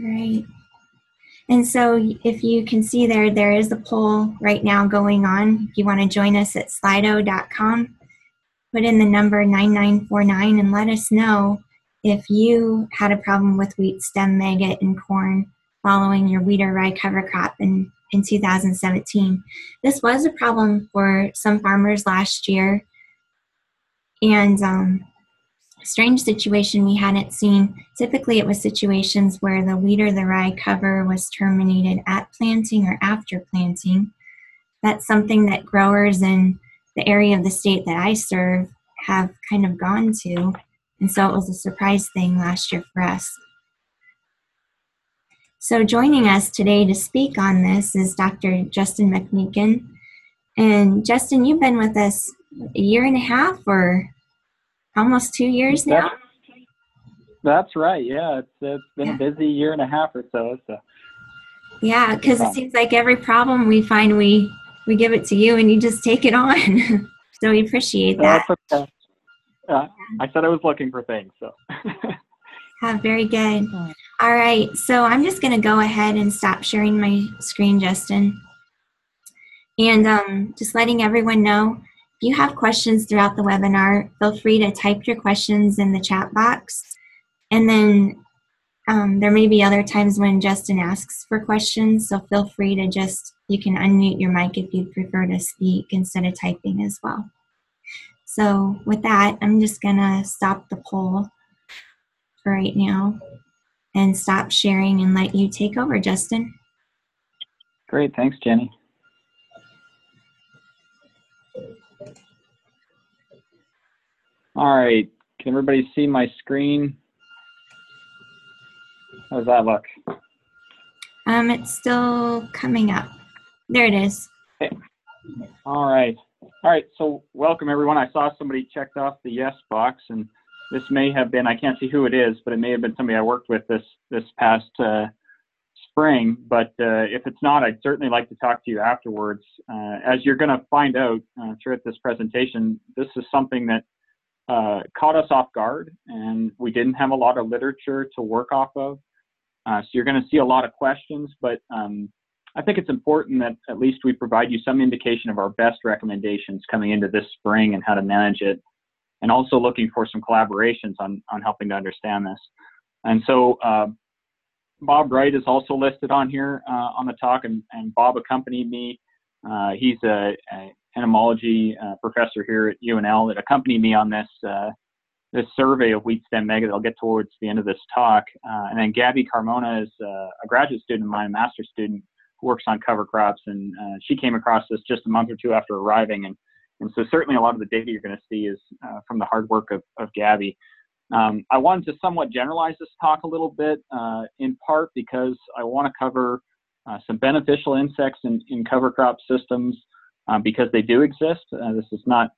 Okay. And so if you can see there, there is a poll right now going on. If you want to join us at slido.com, put in the number 9949 and let us know if you had a problem with wheat stem maggot in corn following your wheat or rye cover crop in, in 2017. This was a problem for some farmers last year. And um, strange situation we hadn't seen. Typically, it was situations where the wheat or the rye cover was terminated at planting or after planting. That's something that growers in the area of the state that I serve have kind of gone to. And so it was a surprise thing last year for us. So, joining us today to speak on this is Dr. Justin McMechan. And Justin, you've been with us a year and a half or almost two years now. That's, that's right. Yeah, it's it's been yeah. a busy year and a half or so. So. Yeah, because it seems like every problem we find, we we give it to you, and you just take it on. so we appreciate that. Okay. Uh, I said I was looking for things, so. yeah, very good. All right, so I'm just going to go ahead and stop sharing my screen, Justin. And um, just letting everyone know you have questions throughout the webinar, feel free to type your questions in the chat box. And then um, there may be other times when Justin asks for questions, so feel free to just, you can unmute your mic if you prefer to speak instead of typing as well. So with that, I'm just gonna stop the poll for right now and stop sharing and let you take over, Justin. Great, thanks, Jenny. All right, can everybody see my screen? How does that look? Um, it's still coming up. There it is. Okay. All right. All right, so welcome everyone. I saw somebody checked off the yes box, and this may have been, I can't see who it is, but it may have been somebody I worked with this, this past uh, spring. But uh, if it's not, I'd certainly like to talk to you afterwards. Uh, as you're going to find out uh, throughout this presentation, this is something that uh, caught us off guard, and we didn't have a lot of literature to work off of. Uh, so you're going to see a lot of questions, but um, I think it's important that at least we provide you some indication of our best recommendations coming into this spring and how to manage it, and also looking for some collaborations on, on helping to understand this. And so uh, Bob Wright is also listed on here uh, on the talk, and, and Bob accompanied me. Uh, he's a, a entomology uh, professor here at UNL that accompanied me on this uh, this survey of wheat stem maggot that I'll get towards the end of this talk. Uh, and then Gabi Carmona is uh, a graduate student of mine, a master's student who works on cover crops, and uh, she came across this just a month or two after arriving. And, and so certainly a lot of the data you're going to see is uh, from the hard work of, of Gabi. Um, I wanted to somewhat generalize this talk a little bit, in part because I want to cover some beneficial insects in, in cover crop systems, um, because they do exist. Uh, this is not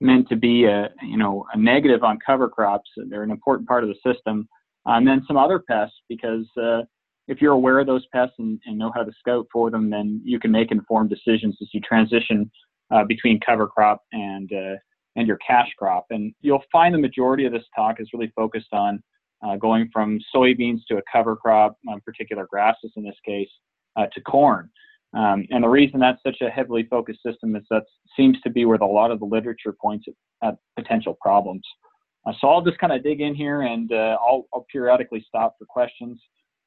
meant to be a you know a negative on cover crops. They're an important part of the system. and um, then some other pests because uh, if you're aware of those pests and, and, know how to scout for them, then you can make informed decisions as you transition uh, between cover crop and uh, and your cash crop. And you'll find the majority of this talk is really focused on uh, going from soybeans to a cover crop, um, particular grasses in this case, uh, to corn. Um, and the reason that's such a heavily focused system is that seems to be where the, a lot of the literature points at, at potential problems. Uh, so I'll just kind of dig in here and uh, I'll, I'll, periodically stop for questions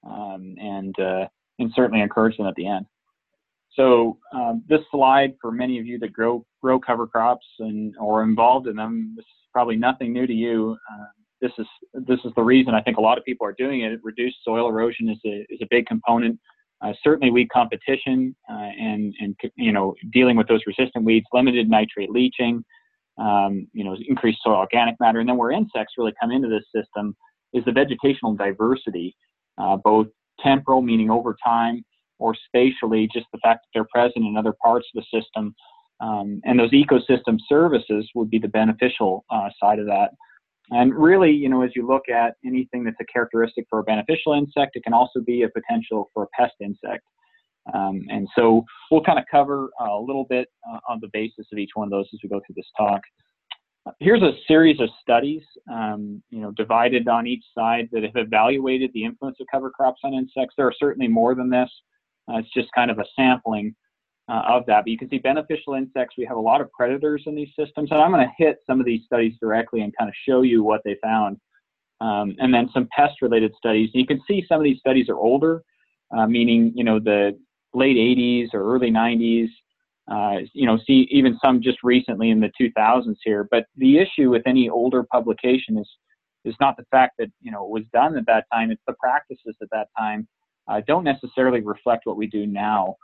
um, and, uh, and certainly encourage them at the end. So um, this slide for many of you that grow grow cover crops and or involved in them, this is probably nothing new to you. Uh, this is this is the reason I think a lot of people are doing it. Reduced soil erosion is a is a big component uh, certainly weed competition uh, and, and, you know, dealing with those resistant weeds, limited nitrate leaching, um, you know, increased soil organic matter. And then where insects really come into this system is the vegetational diversity, uh, both temporal, meaning over time, or spatially, just the fact that they're present in other parts of the system. Um, and those ecosystem services would be the beneficial uh, side of that. And really, you know, as you look at anything that's a characteristic for a beneficial insect, it can also be a potential for a pest insect. Um, and so we'll kind of cover uh, a little bit uh, on the basis of each one of those as we go through this talk. here's a series of studies, um, you know, divided on each side that have evaluated the influence of cover crops on insects. There are certainly more than this. Uh, it's just kind of a sampling uh, of that. But you can see beneficial insects. We have a lot of predators in these systems, and I'm going to hit some of these studies directly and kind of show you what they found. Um, and then some pest-related studies. You can see some of these studies are older, uh, meaning you know the late 80s or early 90s. Uh, you know, see even some just recently in the 2000s here. But the issue with any older publication is is not the fact that you know it was done at that time; it's the practices at that time uh, don't necessarily reflect what we do now.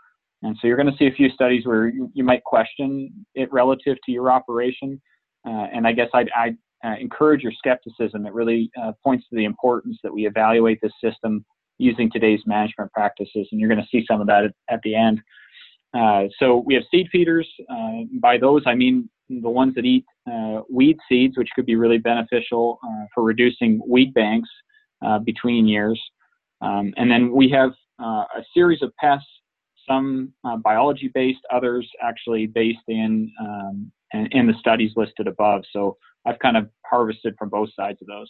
And so you're going to see a few studies where you, you might question it relative to your operation. Uh, and I guess I'd, I'd uh, encourage your skepticism. It really uh, points to the importance that we evaluate this system using today's management practices. And you're going to see some of that at, at the end. Uh, so we have seed feeders. Uh, by those, I mean the ones that eat uh, weed seeds, which could be really beneficial for reducing weed banks between years. Um, and then we have a series of pests, some biology based, others actually based in, um, in, in the studies listed above. So I've kind of harvested from both sides of those.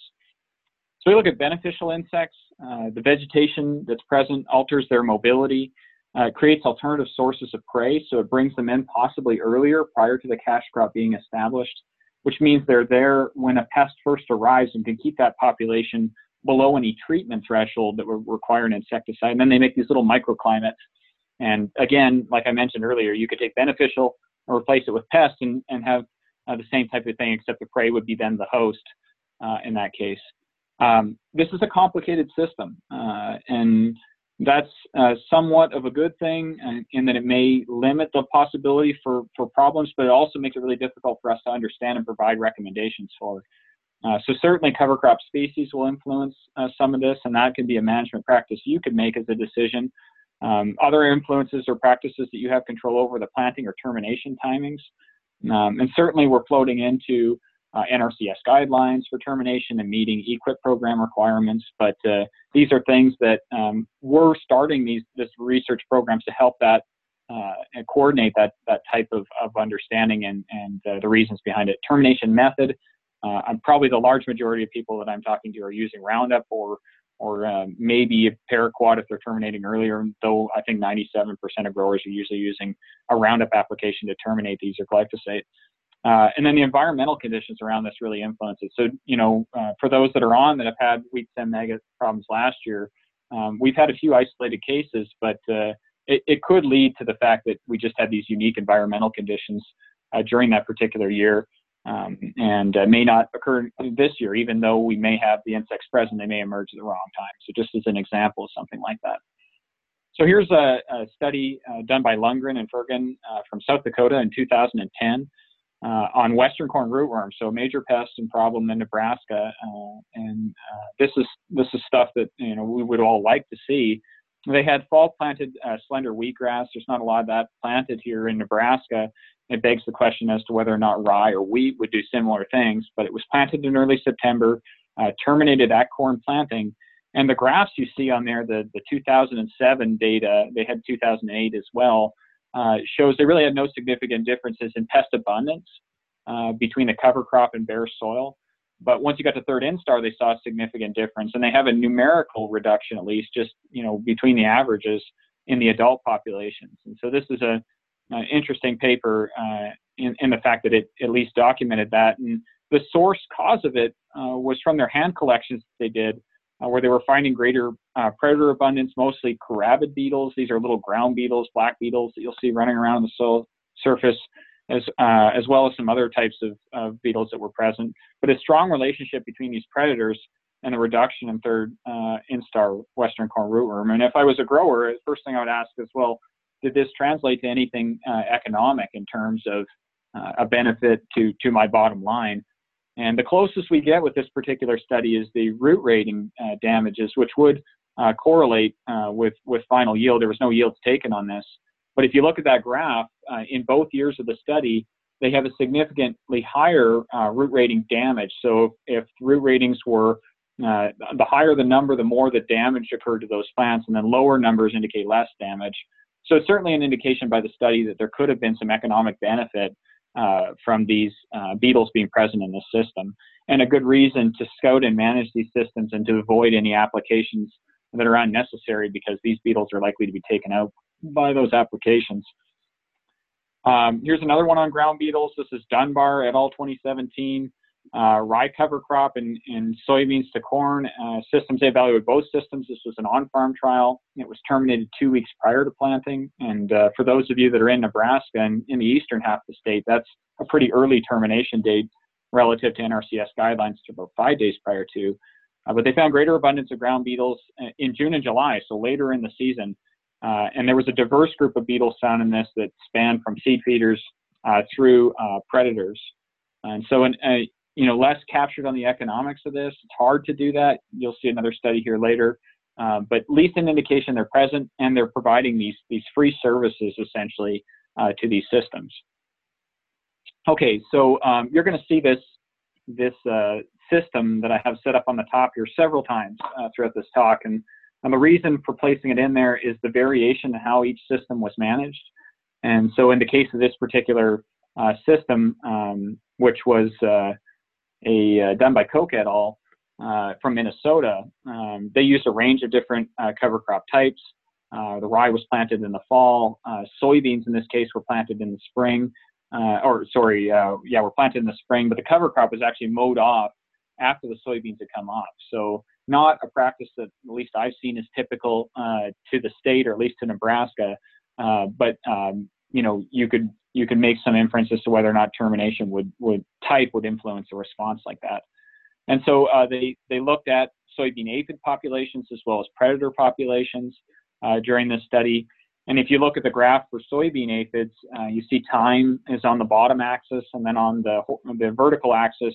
So we look at beneficial insects. the vegetation that's present alters their mobility. Uh, creates alternative sources of prey, so it brings them in possibly earlier prior to the cash crop being established, which means they're there when a pest first arrives and can keep that population below any treatment threshold that would require an insecticide. And then they make these little microclimates. And again, like I mentioned earlier, you could take beneficial or replace it with pests and, and have uh, the same type of thing, except the prey would be then the host uh, in that case. Um, this is a complicated system, uh, and that's uh, somewhat of a good thing in, in that it may limit the possibility for, for problems, but it also makes it really difficult for us to understand and provide recommendations for. Uh, so certainly cover crop species will influence uh, some of this, and that can be a management practice you could make as a decision. Um, other influences or practices that you have control over the planting or termination timings. Um, and certainly we're floating into uh, NRCS guidelines for termination and meeting EQIP program requirements. But uh, these are things that um, we're starting these this research programs to help that uh, and coordinate that that type of, of understanding and and uh, the reasons behind it. Termination method. Uh, I'm probably the large majority of people that I'm talking to are using Roundup or or um, maybe paraquat if they're terminating earlier. Though I think 97% of growers are usually using a Roundup application to terminate these or glyphosate. Uh, and then the environmental conditions around this really influences. So, you know, uh, for those that are on that have had wheat stem maggot problems last year, um, we've had a few isolated cases, but uh, it, it, could lead to the fact that we just had these unique environmental conditions uh, during that particular year um, and uh, may not occur this year, even though we may have the insects present, they may emerge at the wrong time. So, just as an example of something like that. So, here's a, a study uh, done by Lundgren and Fergen from South Dakota in 2010 uh, on western corn rootworm, so a major pest and problem in Nebraska. Uh, and uh, this is this is stuff that you know we would all like to see. They had fall planted uh, slender wheatgrass. There's not a lot of that planted here in Nebraska. It begs the question as to whether or not rye or wheat would do similar things. But it was planted in early September, uh, terminated at corn planting. And the graphs you see on there, the, the 2007 data, they had 2008 as well uh, shows they really had no significant differences in pest abundance uh, between the cover crop and bare soil. But once you got to third instar, they saw a significant difference, and they have a numerical reduction at least, just you know, between the averages in the adult populations. And so this is a, an interesting paper uh, in, in, the fact that it at least documented that. And the source cause of it uh, was from their hand collections that they did uh, where they were finding greater uh, predator abundance, mostly carabid beetles. These are little ground beetles, black beetles that you'll see running around the soil surface, as, uh, as well as some other types of, of, beetles that were present. But a strong relationship between these predators and the reduction in third uh, instar western corn rootworm. And if I was a grower, the first thing I would ask is, well, did this translate to anything uh, economic in terms of uh, a benefit to, to my bottom line? And the closest we get with this particular study is the root rating uh, damages, which would uh, correlate with, with final yield. There was no yields taken on this. But if you look at that graph, uh, in both years of the study, they have a significantly higher uh, root rating damage. So if, root ratings were uh, the higher the number, the more the damage occurred to those plants, and then lower numbers indicate less damage. So it's certainly an indication by the study that there could have been some economic benefit uh, from these uh, beetles being present in the system. And a good reason to scout and manage these systems and to avoid any applications that are unnecessary because these beetles are likely to be taken out by those applications. Um, here's another one on ground beetles. This is Dunbar et al. 2017 uh, rye cover crop and, and soybeans to corn uh, systems. They evaluated both systems. This was an on-farm trial. It was terminated two weeks prior to planting. And uh, for those of you that are in Nebraska and in the eastern half of the state, that's a pretty early termination date relative to NRCS guidelines to about five days prior to. Uh, but they found greater abundance of ground beetles uh, in June and July, so later in the season. Uh, and there was a diverse group of beetles found in this that spanned from seed feeders through predators. And so, in, you know, less captured on the economics of this. It's hard to do that. You'll see another study here later. Uh, but at least an indication they're present and they're providing these, these free services essentially uh, to these systems. Okay, so um, you're going to see this, this uh, system that I have set up on the top here several times uh, throughout this talk. And, and the reason for placing it in there is the variation in how each system was managed. And so in the case of this particular uh, system, um, which was uh, a uh, done by Koch et al. Uh, from Minnesota. Um, they used a range of different uh, cover crop types. Uh, the rye was planted in the fall. Uh, soybeans, in this case, were planted in the spring. Uh, or sorry, yeah, were planted in the spring, but the cover crop was actually mowed off after the soybeans had come off. So not a practice that at least I've seen is typical to the state or at least to Nebraska. but um, you know, you could you can make some inference as to whether or not termination would, would type would influence a response like that. And so uh, they, they looked at soybean aphid populations as well as predator populations uh, during this study. And if you look at the graph for soybean aphids, uh, you see time is on the bottom axis, and then on the, the vertical axis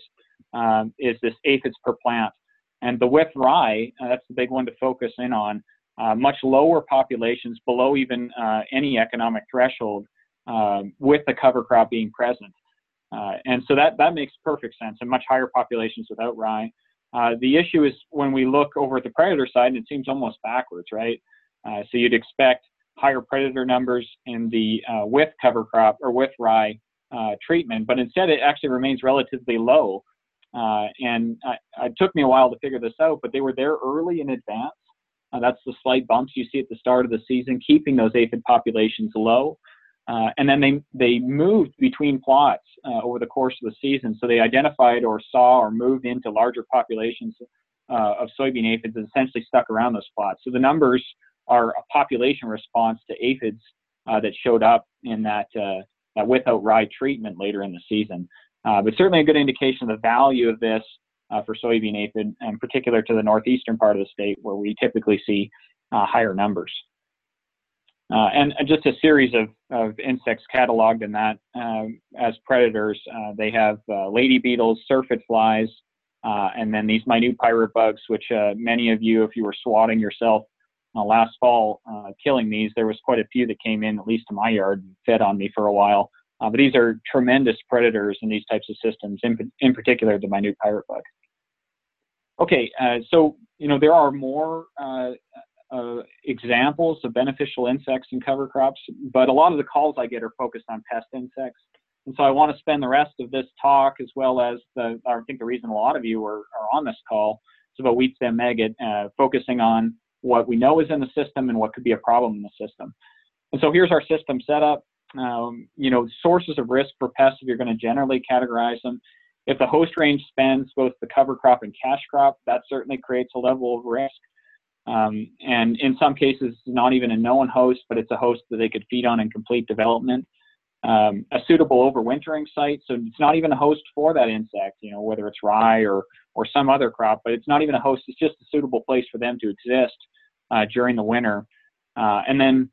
um, is this aphids per plant. And the with rye, uh, that's the big one to focus in on, uh, much lower populations below even uh, any economic threshold um, with the cover crop being present. Uh, and so that, that makes perfect sense and much higher populations without rye. Uh, the issue is when we look over at the predator side, and it seems almost backwards, right? Uh, so you'd expect higher predator numbers in the with cover crop or with rye treatment, but instead it actually remains relatively low. Uh, and it took me a while to figure this out, but they were there early in advance. that's the slight bumps you see at the start of the season, keeping those aphid populations low. Uh, and then they, they moved between plots uh, over the course of the season. So they identified or saw or moved into larger populations uh, of soybean aphids and essentially stuck around those plots. So the numbers are a population response to aphids uh, that showed up in that, uh, that without rye treatment later in the season. Uh, but certainly a good indication of the value of this for soybean aphid, and particular to the northeastern part of the state where we typically see higher numbers. Uh, and, just a series of, of insects cataloged in that uh, as predators. Uh, they have uh, lady beetles, syrphid flies, uh, and then these minute pirate bugs, which uh, many of you, if you were swatting yourself last fall, killing these, there was quite a few that came in, at least to my yard, and fed on me for a while. But these are tremendous predators in these types of systems, in, in particular the minute pirate bug. Okay, so you know there are more uh, examples of beneficial insects in cover crops, but a lot of the calls I get are focused on pest insects. And so I want to spend the rest of this talk, as well as the, I think the reason a lot of you are, are on this call is about wheat stem maggot, uh, focusing on what we know is in the system and what could be a problem in the system. And so here's our system setup. Um, you know, sources of risk for pests, if you're going to generally categorize them. If the host range spans both the cover crop and cash crop, that certainly creates a level of risk. Um, and in some cases, not even a known host, but it's a host that they could feed on in complete development. Um, a suitable overwintering site, so it's not even a host for that insect, you know, whether it's rye or, or some other crop, but it's not even a host, it's just a suitable place for them to exist uh, during the winter. Uh, and then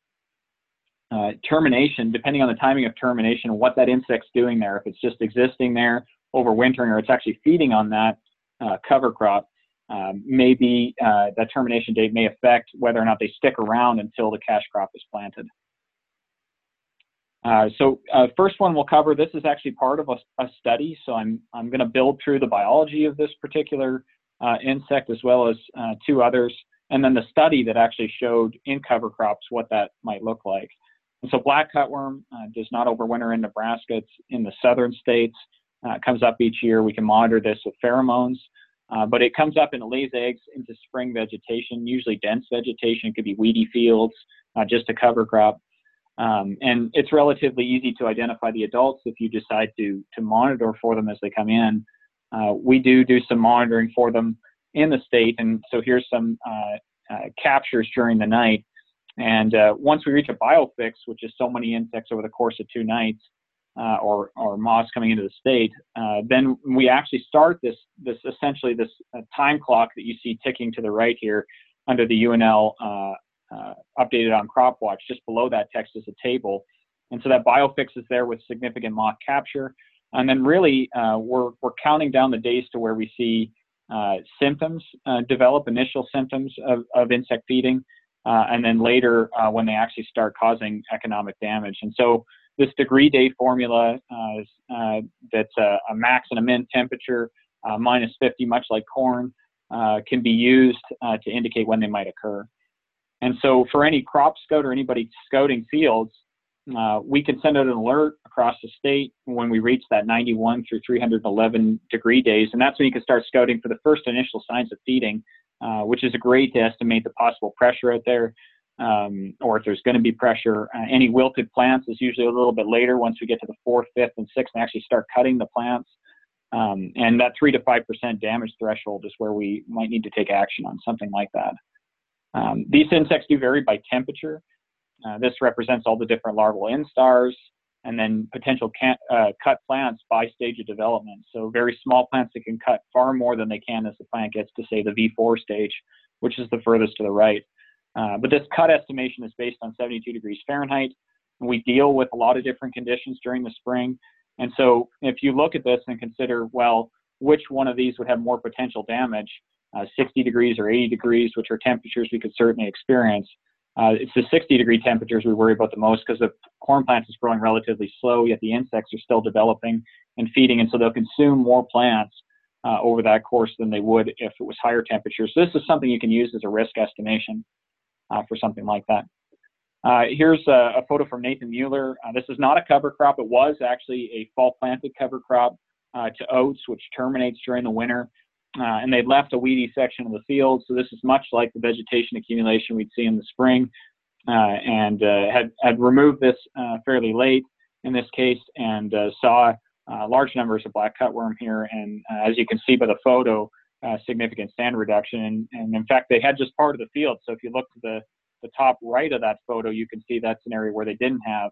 uh, termination, depending on the timing of termination, what that insect's doing there, if it's just existing there overwintering or it's actually feeding on that uh, cover crop, um, maybe uh, that termination date may affect whether or not they stick around until the cash crop is planted. Uh, so uh, first one we'll cover, this is actually part of a, a study, so I'm, I'm going to build through the biology of this particular uh, insect as well as uh, two others, and then the study that actually showed in cover crops what that might look like. So black cutworm uh, does not overwinter in Nebraska. It's in the southern states. Uh, comes up each year. We can monitor this with pheromones. Uh, but it comes up and lays eggs into spring vegetation, usually dense vegetation. It could be weedy fields, uh, just a cover crop. Um, and it's relatively easy to identify the adults if you decide to, to monitor for them as they come in. Uh, we do do some monitoring for them in the state. And so here's some uh, captures during the night. And uh, once we reach a biofix, which is so many insects over the course of two nights, uh, or or moths coming into the state, uh, then we actually start this this essentially this uh, time clock that you see ticking to the right here under the UNL uh, uh, updated on CropWatch. Just below that text is a table, and so that biofix is there with significant moth capture, and then really we're we're counting down the days to where we see symptoms develop, initial symptoms of, of insect feeding. Uh, and then later uh, when they actually start causing economic damage. And so this degree day formula uh, uh that's a, a, max and a min temperature uh, minus 50, much like corn, uh, can be used to indicate when they might occur. And so for any crop scout or anybody scouting fields, we can send out an alert across the state when we reach that 91 through 311 degree days. And that's when you can start scouting for the first initial signs of feeding uh, which is a great to estimate the possible pressure out there, um, or if there's going to be pressure. Uh, any wilted plants is usually a little bit later once we get to the fourth, fifth, and sixth and actually start cutting the plants. Um, and that three to five percent damage threshold is where we might need to take action on something like that. Um, these insects do vary by temperature. Uh, this represents all the different larval instars, and then potential can, uh, cut plants by stage of development. So very small plants that can cut far more than they can as the plant gets to say the V4 stage, which is the furthest to the right. Uh, but this cut estimation is based on 72 degrees Fahrenheit. We deal with a lot of different conditions during the spring. And so if you look at this and consider, well, which one of these would have more potential damage, uh, 60 degrees or 80 degrees, which are temperatures we could certainly experience, uh, it's the 60 degree temperatures we worry about the most because the corn plant is growing relatively slow, yet the insects are still developing and feeding, and so they'll consume more plants uh, over that course than they would if it was higher temperatures. So this is something you can use as a risk estimation uh, for something like that. Uh, here's a, a, photo from Nathan Mueller. Uh, this is not a cover crop. It was actually a fall planted cover crop uh, to oats, which terminates during the winter uh, and they'd left a weedy section of the field. So this is much like the vegetation accumulation we'd see in the spring, uh, and uh, had had removed this uh, fairly late in this case, and uh, saw uh, large numbers of black cutworm here. And as you can see by the photo, significant stand reduction. And, and, in fact, they had just part of the field. So if you look to the the top right of that photo, you can see that's an area where they didn't have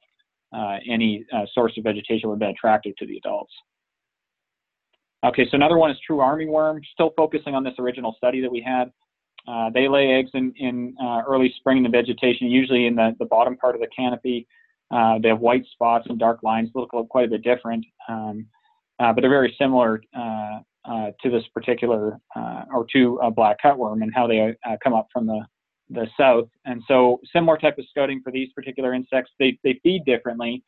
any source of vegetation would have been attractive to the adults. Okay, so another one is true armyworm, still focusing on this original study that we had. Uh, they lay eggs in, in uh, early spring in the vegetation, usually in the, the bottom part of the canopy. Uh, they have white spots and dark lines, look quite a bit different, um, uh, but they're very similar uh, uh, to this particular, or to a black cutworm and how they come up from the, the south. And so similar type of scouting for these particular insects. They, they feed differently,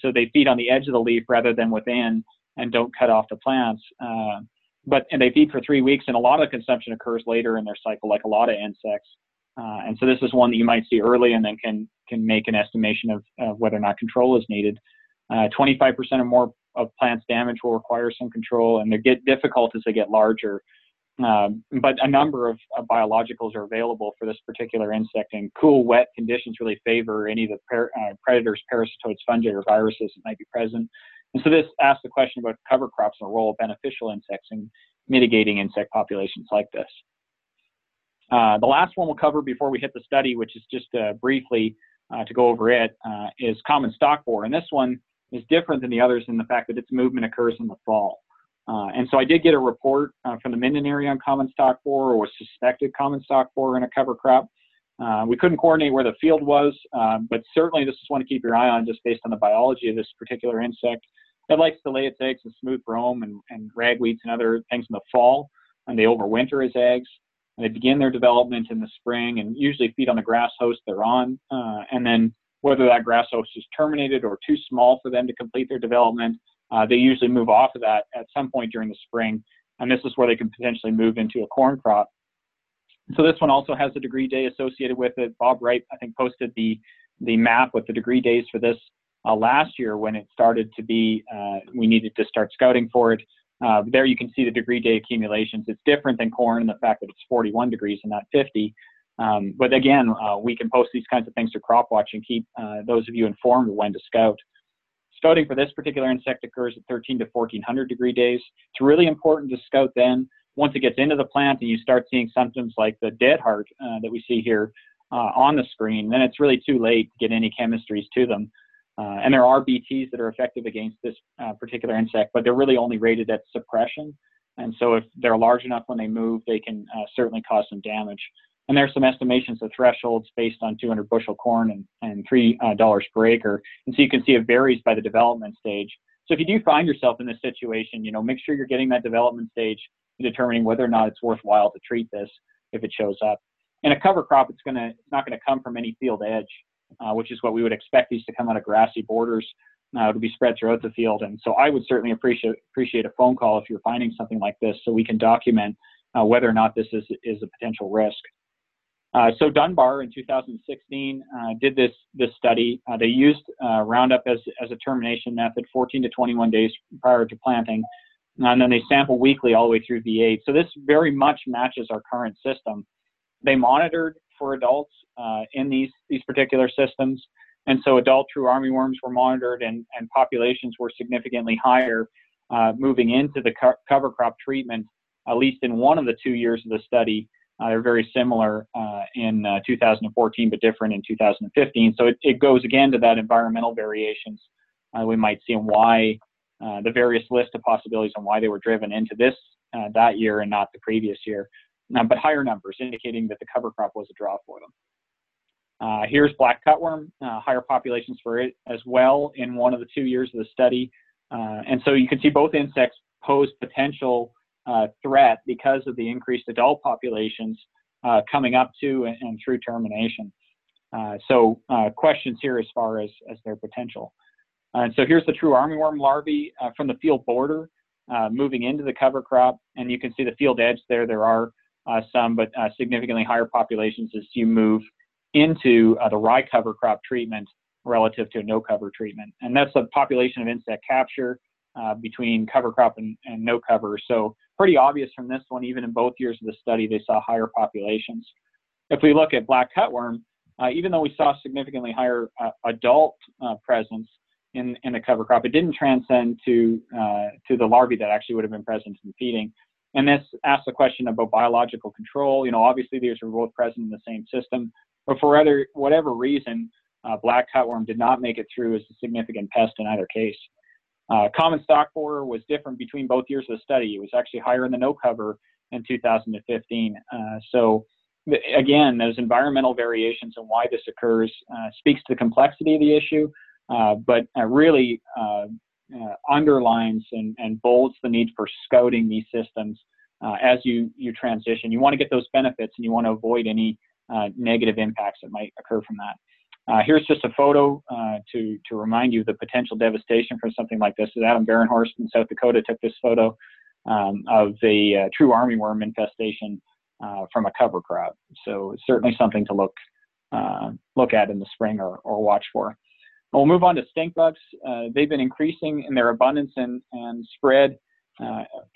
so they feed on the edge of the leaf rather than within and don't cut off the plants. Uh, but and they feed for three weeks, and a lot of consumption occurs later in their cycle, like a lot of insects. Uh, and so this is one that you might see early, and then can can make an estimation of, of whether or not control is needed. 25% uh, or more of plants damage will require some control, and they get difficult as they get larger. Um, but a number of, of, biologicals are available for this particular insect, and cool, wet conditions really favor any of the par- uh, predators, parasitoids, fungi, or viruses that might be present. And so this asks the question about cover crops and the role of beneficial insects in mitigating insect populations like this. Uh, the last one we'll cover before we hit the study, which is just uh, briefly uh, to go over it, uh, is common stalk borer. And this one is different than the others in the fact that its movement occurs in the fall. Uh, and so I did get a report uh, from the Minden area on common stalk borer or suspected common stalk borer in a cover crop. We couldn't coordinate where the field was, but certainly this is one to keep your eye on just based on the biology of this particular insect. It likes to lay its eggs in smooth brome and, and ragweeds and other things in the fall, and they overwinter as eggs. And they begin their development in the spring and usually feed on the grass host they're on. Uh, and then whether that grass host is terminated or too small for them to complete their development, uh, they usually move off of that at some point during the spring. And this is where they can potentially move into a corn crop. So this one also has a degree day associated with it. Bob Wright, I think, posted the the map with the degree days for this uh, last year when it started to be, uh, we needed to start scouting for it. Uh, there you can see the degree day accumulations. It's different than corn in the fact that it's 41 degrees and not 50. Um, but again, uh, we can post these kinds of things to CropWatch and keep uh, those of you informed when to scout. Scouting for this particular insect occurs at 13 to 1400 degree days. It's really important to scout then. Once it gets into the plant and you start seeing symptoms like the dead heart uh, that we see here on the screen, then it's really too late to get any chemistries to them. Uh, and there are BTs that are effective against this uh, particular insect, but they're really only rated at suppression. And so if they're large enough when they move, they can uh, certainly cause some damage. And there's some estimations of thresholds based on 200 bushel corn and, and $3 uh, per acre. And so you can see it varies by the development stage. So if you do find yourself in this situation, you know, make sure you're getting that development stage determining whether or not it's worthwhile to treat this if it shows up. In a cover crop, it's gonna it's not gonna come from any field edge, uh, which is what we would expect these to come out of grassy borders. Uh, to be spread throughout the field, and so I would certainly appreciate appreciate a phone call if you're finding something like this, so we can document uh, whether or not this is is a potential risk. Uh, so Dunbar in 2016 uh, did this this study. Uh, they used uh, Roundup as as a termination method, 14 to 21 days prior to planting, and then they sample weekly all the way through V8. So this very much matches our current system. They monitored for adults uh, in these these particular systems, and so adult true armyworms were monitored, and and populations were significantly higher uh, moving into the co- cover crop treatment, at least in one of the two years of the study. Uh, they're very similar uh, in uh, 2014, but different in 2015. So it, it, goes again to that environmental variations we might see and why the various list of possibilities and why they were driven into this that year and not the previous year. But higher numbers indicating that the cover crop was a draw for them. Uh, here's black cutworm, uh, higher populations for it as well in one of the two years of the study. Uh, and so you can see both insects pose potential uh, threat because of the increased adult populations uh, coming up to and, and through termination. Uh, so uh, questions here as far as, as their potential. And so here's the true armyworm larvae uh, from the field border moving into the cover crop. And you can see the field edge there. There are some, but significantly higher populations as you move into the rye cover crop treatment relative to a no cover treatment. And that's the population of insect capture uh, between cover crop and, and, no cover. So pretty obvious from this one, even in both years of the study, they saw higher populations. If we look at black cutworm, uh, even though we saw significantly higher uh, adult uh, presence in, in the cover crop, it didn't transcend to, uh, to the larvae that actually would have been present in the feeding. And this asks the question about biological control. You know, obviously these are both present in the same system, but for other, whatever reason, uh, black cutworm did not make it through as a significant pest in either case. Uh, common stalk borer was different between both years of the study. It was actually higher in the no cover in 2015. Uh, so again, those environmental variations and why this occurs uh, speaks to the complexity of the issue, uh, but uh, really uh, underlines and, and, bolds the need for scouting these systems as you, you transition. You want to get those benefits and you want to avoid any negative impacts that might occur from that. Uh, here's just a photo uh, to, to remind you of the potential devastation from something like this. Is Adam Varenhorst in South Dakota took this photo um, of a uh, true armyworm infestation uh, from a cover crop. So it's certainly something to look uh, look at in the spring or, or watch for. We'll move on to stink bugs. Uh, they've been increasing in their abundance and, and spread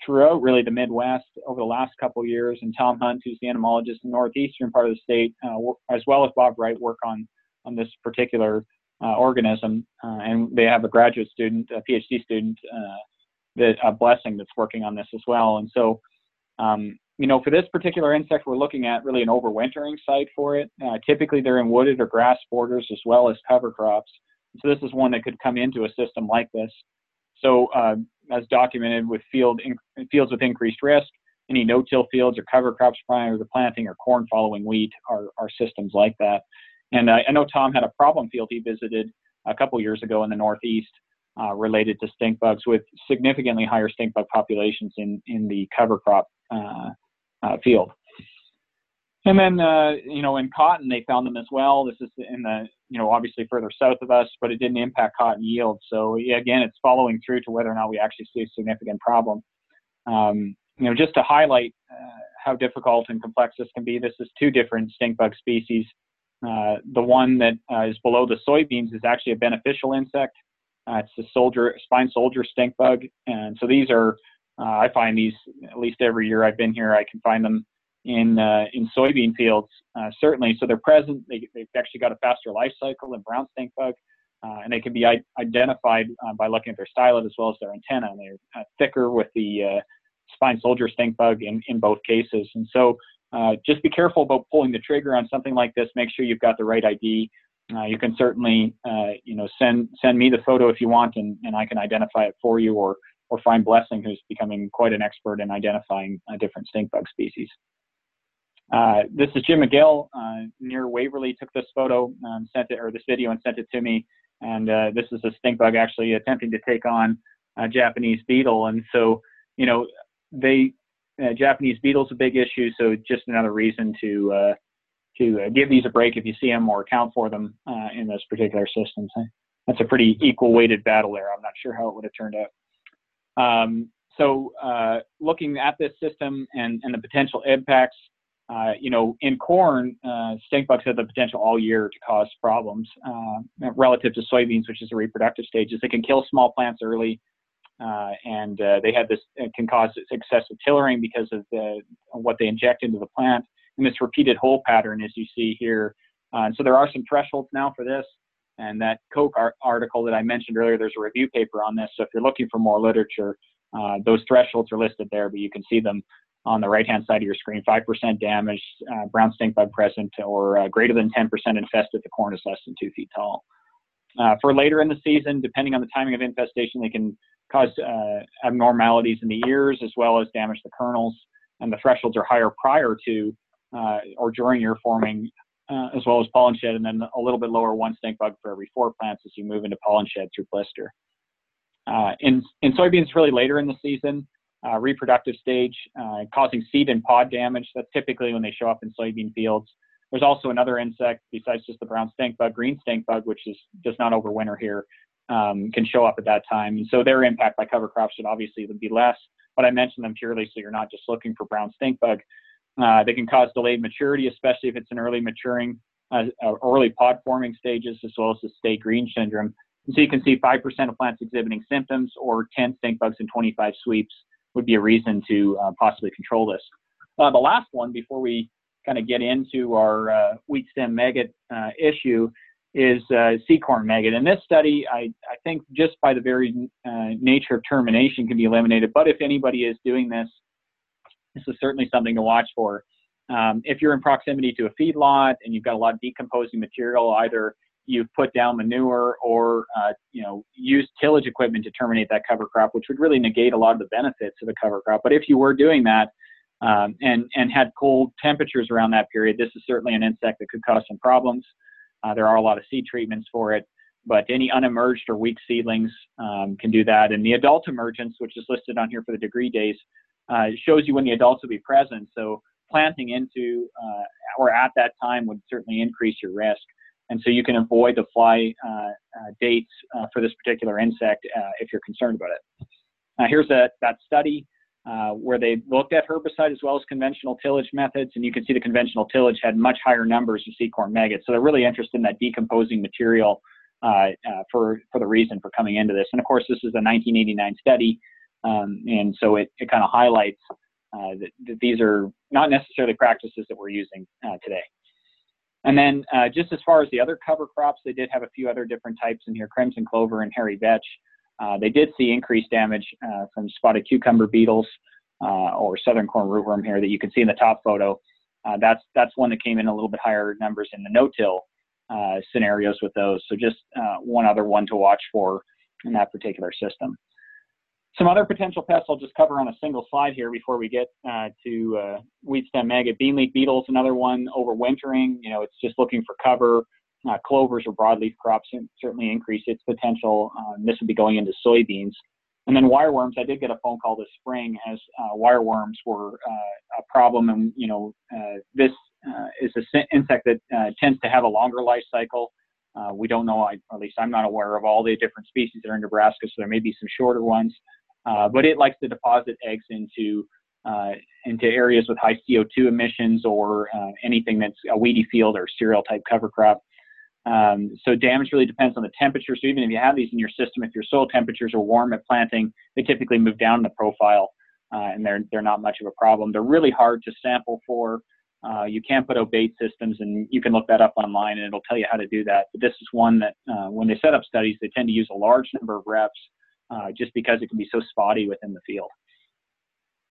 throughout really the Midwest over the last couple years. And Tom Hunt, who's the entomologist in the northeastern part of the state, as well as Bob Wright, work on on this particular uh, organism, uh, and they have a graduate student, a PhD student, uh, that a blessing that's working on this as well. And so, um, you know, for this particular insect, we're looking at really an overwintering site for it. Uh, typically, they're in wooded or grass borders as well as cover crops. So this is one that could come into a system like this. So, uh, as documented with field fields with increased risk, any no-till fields or cover crops prior to planting or corn following wheat are, are systems like that. And uh, I know Tom had a problem field he visited a couple years ago in the Northeast uh, related to stink bugs with significantly higher stink bug populations in, in the cover crop uh, uh field. And then, uh, you know, in cotton, they found them as well. This is in the, you know, obviously further south of us, but it didn't impact cotton yield. So again, it's following through to whether or not we actually see a significant problem. Um, you know, just to highlight uh, how difficult and complex this can be, this is two different stink bug species Uh, the one that uh, is below the soybeans is actually a beneficial insect. Uh, it's the soldier spine soldier stink bug, and so these are I find these at least every year I've been here. I can find them in in soybean fields certainly. So they're present. They, have actually got a faster life cycle than brown stink bug. Uh, and they can be identified uh, by looking at their stylet as well as their antenna. And they're uh, thicker with the spine soldier stink bug in, in both cases. And so uh, just be careful about pulling the trigger on something like this. Make sure you've got the right ID. Uh, you can certainly, uh, you know, send send me the photo if you want, and, and I can identify it for you, or or find Blessing, who's becoming quite an expert in identifying different stink bug species. Uh, this is Jim McGill uh, near Waverly. Took this photo, um, sent it or this video, and sent it to me. And uh, this is a stink bug actually attempting to take on a Japanese beetle. And so, you know, they uh, Japanese beetle's a big issue. So just another reason to uh, to give these a break if you see them or account for them in those particular systems. That's a pretty equal weighted battle there. I'm not sure how it would have turned out. Um, so looking at this system and, and the potential impacts, uh, you know, in corn, uh, stink bugs have the potential all year to cause problems uh, relative to soybeans, which is the reproductive stages. They can kill small plants early, uh, and uh, they have this can cause excessive tillering because of the what they inject into the plant and this repeated hole pattern, as you see here. and so there are some thresholds now for this. And that Koch article that I mentioned earlier, there's a review paper on this. So if you're looking for more literature, those thresholds are listed there, but you can see them on the right hand side of your screen 5% damage, uh, brown stink bug present, or uh, greater than 10% infested, the corn is less than two feet tall. Uh, for later in the season, depending on the timing of infestation, they can cause uh, abnormalities in the ears as well as damage the kernels. And the thresholds are higher prior to uh, or during ear forming, uh, as well as pollen shed, and then a little bit lower one stink bug for every four plants as you move into pollen shed through blister. in, in soybeans, really later in the season, uh, reproductive stage, uh, causing seed and pod damage. That's typically when they show up in soybean fields. There's also another insect besides just the brown stink bug, green stink bug, which is does not overwinter here, um, can show up at that time. And so their impact by cover crops should obviously be less. But I mentioned them purely so you're not just looking for brown stink bug. Uh, they can cause delayed maturity, especially if it's an early maturing, uh, uh early pod forming stages, as well as the stay green syndrome. And so you can see 5% of plants exhibiting symptoms or 10 stink bugs in 25 sweeps would be a reason to uh, possibly control this. Uh, the last one, before we kind of get into our uh, wheat stem maggot uh, issue, is uh, seed corn maggot. In this study, I, I think just by the very uh, nature of termination can be eliminated. But if anybody is doing this, this is certainly something to watch for. Um, if you're in proximity to a feedlot and you've got a lot of decomposing material, either you've put down manure or uh, you know used tillage equipment to terminate that cover crop, which would really negate a lot of the benefits of a cover crop. But if you were doing that um, and and had cold temperatures around that period, this is certainly an insect that could cause some problems. Uh, there are a lot of seed treatments for it, but any unemerged or weak seedlings um, can do that. And the adult emergence, which is listed on here for the degree days, uh, shows you when the adults will be present. So planting into uh, or at that time would certainly increase your risk. And so you can avoid the fly uh, uh, dates uh, for this particular insect if you're concerned about it. here's a, that study where they looked at herbicide as well as conventional tillage methods, and you can see the conventional tillage had much higher numbers of seed corn maggots. So they're really interested in that decomposing material uh, uh, for for the reason for coming into this. And of course, this is a 1989 study, um, and so it, it kind of highlights uh, that, that, these are not necessarily practices that we're using today. And then uh, just as far as the other cover crops, they did have a few other different types in here, crimson clover and hairy vetch. Uh, they did see increased damage uh, from spotted cucumber beetles uh, or southern corn rootworm here that you can see in the top photo. Uh, that's that's one that came in a little bit higher numbers in the no-till uh, scenarios with those. So just one other one to watch for in that particular system. Some other potential pests I'll just cover on a single slide here before we get uh, to uh, wheat stem maggot. Beanleaf beetle is another one. Overwintering, you know, it's just looking for cover. Uh, clovers or broadleaf crops certainly increase its potential. Um, this would be going into soybeans. And then wireworms, I did get a phone call this spring as uh, wireworms were uh, a problem. And, you know, uh, this is an insect that tends to have a longer life cycle. we don't know, I, at least I'm not aware of all the different species that are in Nebraska, so there may be some shorter ones. Uh, but it likes to deposit eggs into uh, into areas with high CO2 emissions or uh, anything that's a weedy field or cereal type cover crop. Um, so damage really depends on the temperature. So even if you have these in your system, if your soil temperatures are warm at planting, they typically move down the profile, uh, and they're they're not much of a problem. They're really hard to sample for. Uh, you can put obate systems, and you can look that up online, and it'll tell you how to do that. But this is one that when they set up studies, they tend to use a large number of reps, uh, just because it can be so spotty within the field.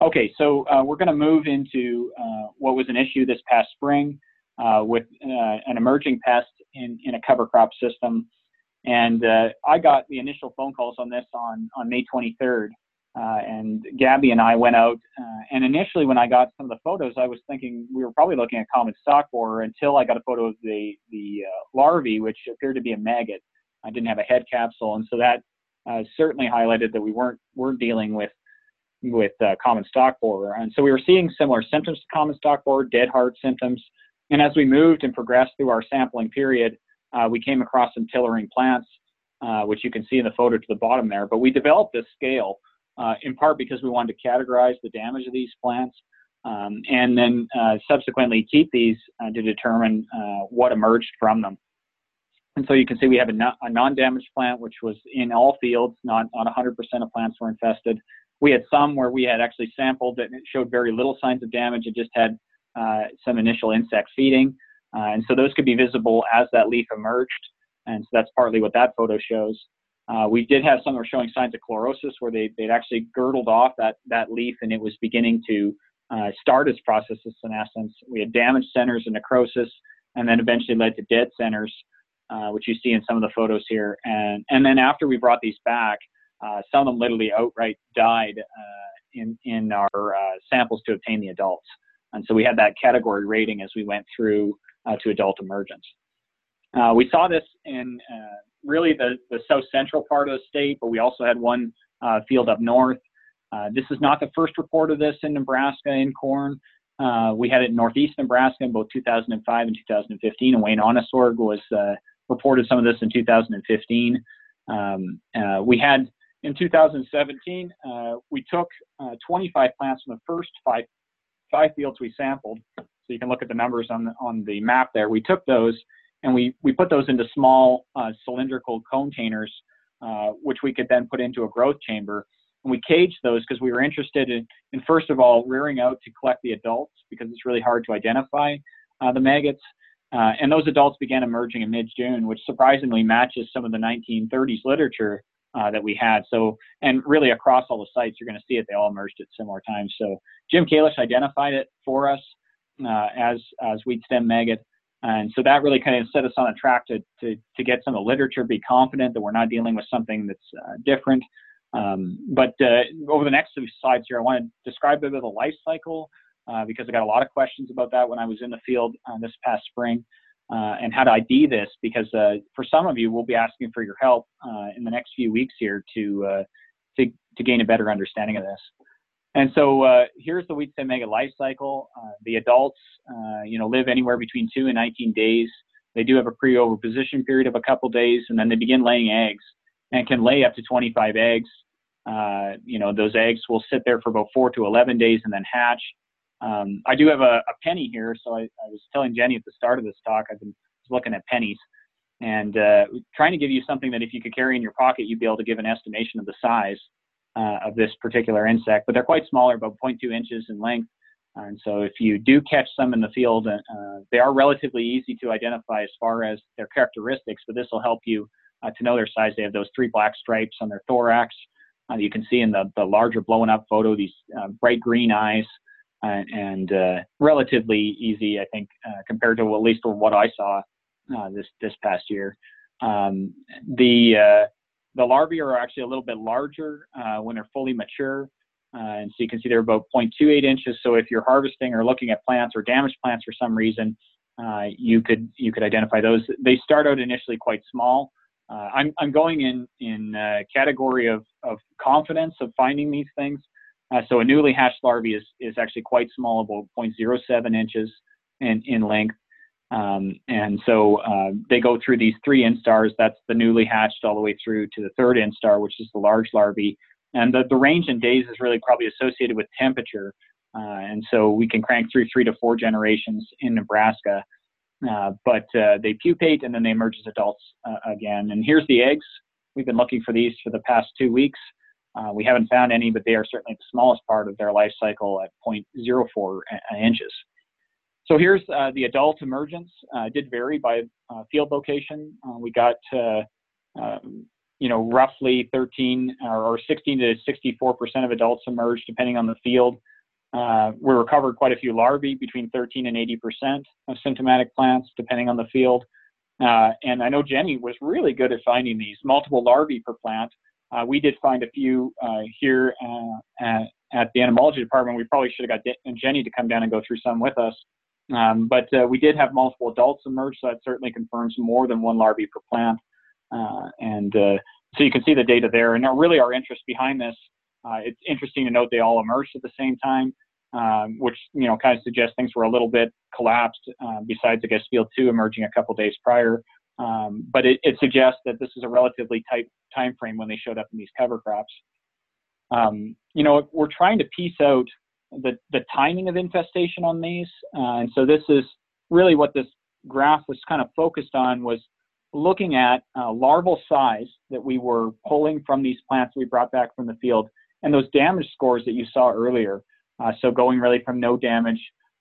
Okay, so uh, we're going to move into uh, what was an issue this past spring uh, with uh, an emerging pest in, in a cover crop system. And I got the initial phone calls on this on, on May 23rd. Uh, and Gabi and I went out. and initially, when I got some of the photos, I was thinking we were probably looking at common stalk borer until I got a photo of the, the larvae, which appeared to be a maggot. I didn't have a head capsule. And so that certainly highlighted that we weren't, weren't dealing with with uh, common stalk borer. And so we were seeing similar symptoms to common stalk borer, dead heart symptoms. And as we moved and progressed through our sampling period, uh, we came across some tillering plants, uh, which you can see in the photo to the bottom there. But we developed this scale uh, in part because we wanted to categorize the damage of these plants um, and then uh, subsequently keep these uh, to determine what emerged from them. And so you can see we have a, no, a non-damaged plant, which was in all fields, not, not 100% of plants were infested. We had some where we had actually sampled that showed very little signs of damage. It just had uh, some initial insect feeding. Uh, and so those could be visible as that leaf emerged. And so that's partly what that photo shows. Uh, we did have some that were showing signs of chlorosis where they, they'd actually girdled off that, that leaf and it was beginning to uh, start its process of senescence. We had damaged centers and necrosis and then eventually led to dead centers, uh, which you see in some of the photos here. And, and then after we brought these back, uh, some of them literally outright died uh, in, in our uh, samples to obtain the adults. And so we had that category rating as we went through to adult emergence. We saw this in really the, the south central part of the state, but we also had one field up north. this is not the first report of this in Nebraska in corn. Uh, we had it in northeast Nebraska in both 2005 and 2015, and Wayne Ohnesorg was uh, reported some of this in 2015. Um, uh, we had in 2017, uh, we took uh, 25 plants from the first five five fields we sampled. So you can look at the numbers on the, on the map there. We took those and we, we put those into small uh, cylindrical containers, uh, which we could then put into a growth chamber. And we caged those because we were interested in, in, first of all, rearing out to collect the adults because it's really hard to identify the maggots. Uh, and those adults began emerging in mid-June, which surprisingly matches some of the 1930s literature uh, that we had. So, and really across all the sites, you're going to see it. They all emerged at similar times. So, Jim Kalisch identified it for us uh, as as wheat stem maggot, and so that really kind of set us on a track to to to get some of the literature, be confident that we're not dealing with something that's uh, different. Um, but uh, over the next few slides here, I want to describe a bit of the life cycle uh, because I got a lot of questions about that when I was in the field this past spring uh, and how to ID this because uh, for some of you, we'll be asking for your help uh, in the next few weeks here to, uh, to, to, gain a better understanding of this. And so uh, here's the wheat stem maggot life cycle. Uh, the adults, you know, live anywhere between two and 19 days. They do have a pre-oviposition period of a couple days, and then they begin laying eggs and can lay up to 25 eggs. you know, those eggs will sit there for about four to 11 days and then hatch. Um, I do have a, a penny here, so I, I, was telling Jenny at the start of this talk, I've been looking at pennies and uh, trying to give you something that if you could carry in your pocket, you'd be able to give an estimation of the size uh, of this particular insect. But they're quite smaller, about 0.2 inches in length. And so if you do catch some in the field, uh, they are relatively easy to identify as far as their characteristics, but this will help you uh, to know their size. They have those three black stripes on their thorax. Uh, you can see in the, the larger blown up photo, these uh, bright green eyes and uh, relatively easy, I think, uh, compared to at least what I saw uh, this this past year. Um, the uh, the larvae are actually a little bit larger uh, when they're fully mature, uh, and so you can see they're about 0.28 inches. So if you're harvesting or looking at plants or damaged plants for some reason, you could you could identify those. They start out initially quite small. I'm I'm going in in category of of confidence of finding these things. Uh, so a newly hatched larvae is, is actually quite small, about 0.07 inches in, in length. Um, and so uh, they go through these three instars. That's the newly hatched all the way through to the third instar, which is the large larvae. And the, the range in days is really probably associated with temperature. Uh, and so we can crank through three to four generations in Nebraska. Uh, but uh, they pupate and then they emerge as adults uh, again. And here's the eggs. We've been looking for these for the past two weeks. Uh, we haven't found any, but they are certainly the smallest part of their life cycle at 0.04 inches. So here's uh, the adult emergence. Uh, did vary by uh, field location. Uh, we got, um, you know, roughly 13 or 16 to 64 percent of adults emerged, depending on the field. We recovered quite a few larvae, between 13 and 80 percent of symptomatic plants, depending on the field. And I know Jenny was really good at finding these multiple larvae per plant. We did find a few here at, at, the entomology department. We probably should have got Jenny to come down and go through some with us. Um, but uh, we did have multiple adults emerge, so that certainly confirms more than one larvae per plant. Uh, and uh, so you can see the data there. And really, our interest behind this, uh, it's interesting to note they all emerged at the same time, um, which you know kind of suggests things were a little bit collapsed. Uh, besides, I guess field two emerging a couple days prior. Um, but it, it, suggests that this is a relatively tight time frame when they showed up in these cover crops. Um, you know, we're trying to piece out the, the timing of infestation on these. Uh, and so this is really what this graph was kind of focused on was looking at uh, larval size that we were pulling from these plants we brought back from the field and those damage scores that you saw earlier. Uh, so going really from no damage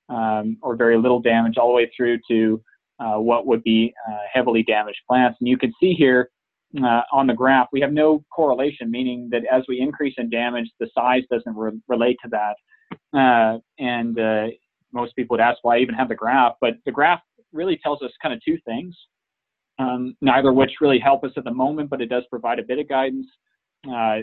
um, or very little damage all the way through to uh, what would be uh, heavily damaged plants. And you can see here uh, on the graph, we have no correlation, meaning that as we increase in damage, the size doesn't re- relate to that. Uh, and uh, most people would ask why I even have the graph, but the graph really tells us kind of two things, um, neither which really help us at the moment, but it does provide a bit of guidance. Uh,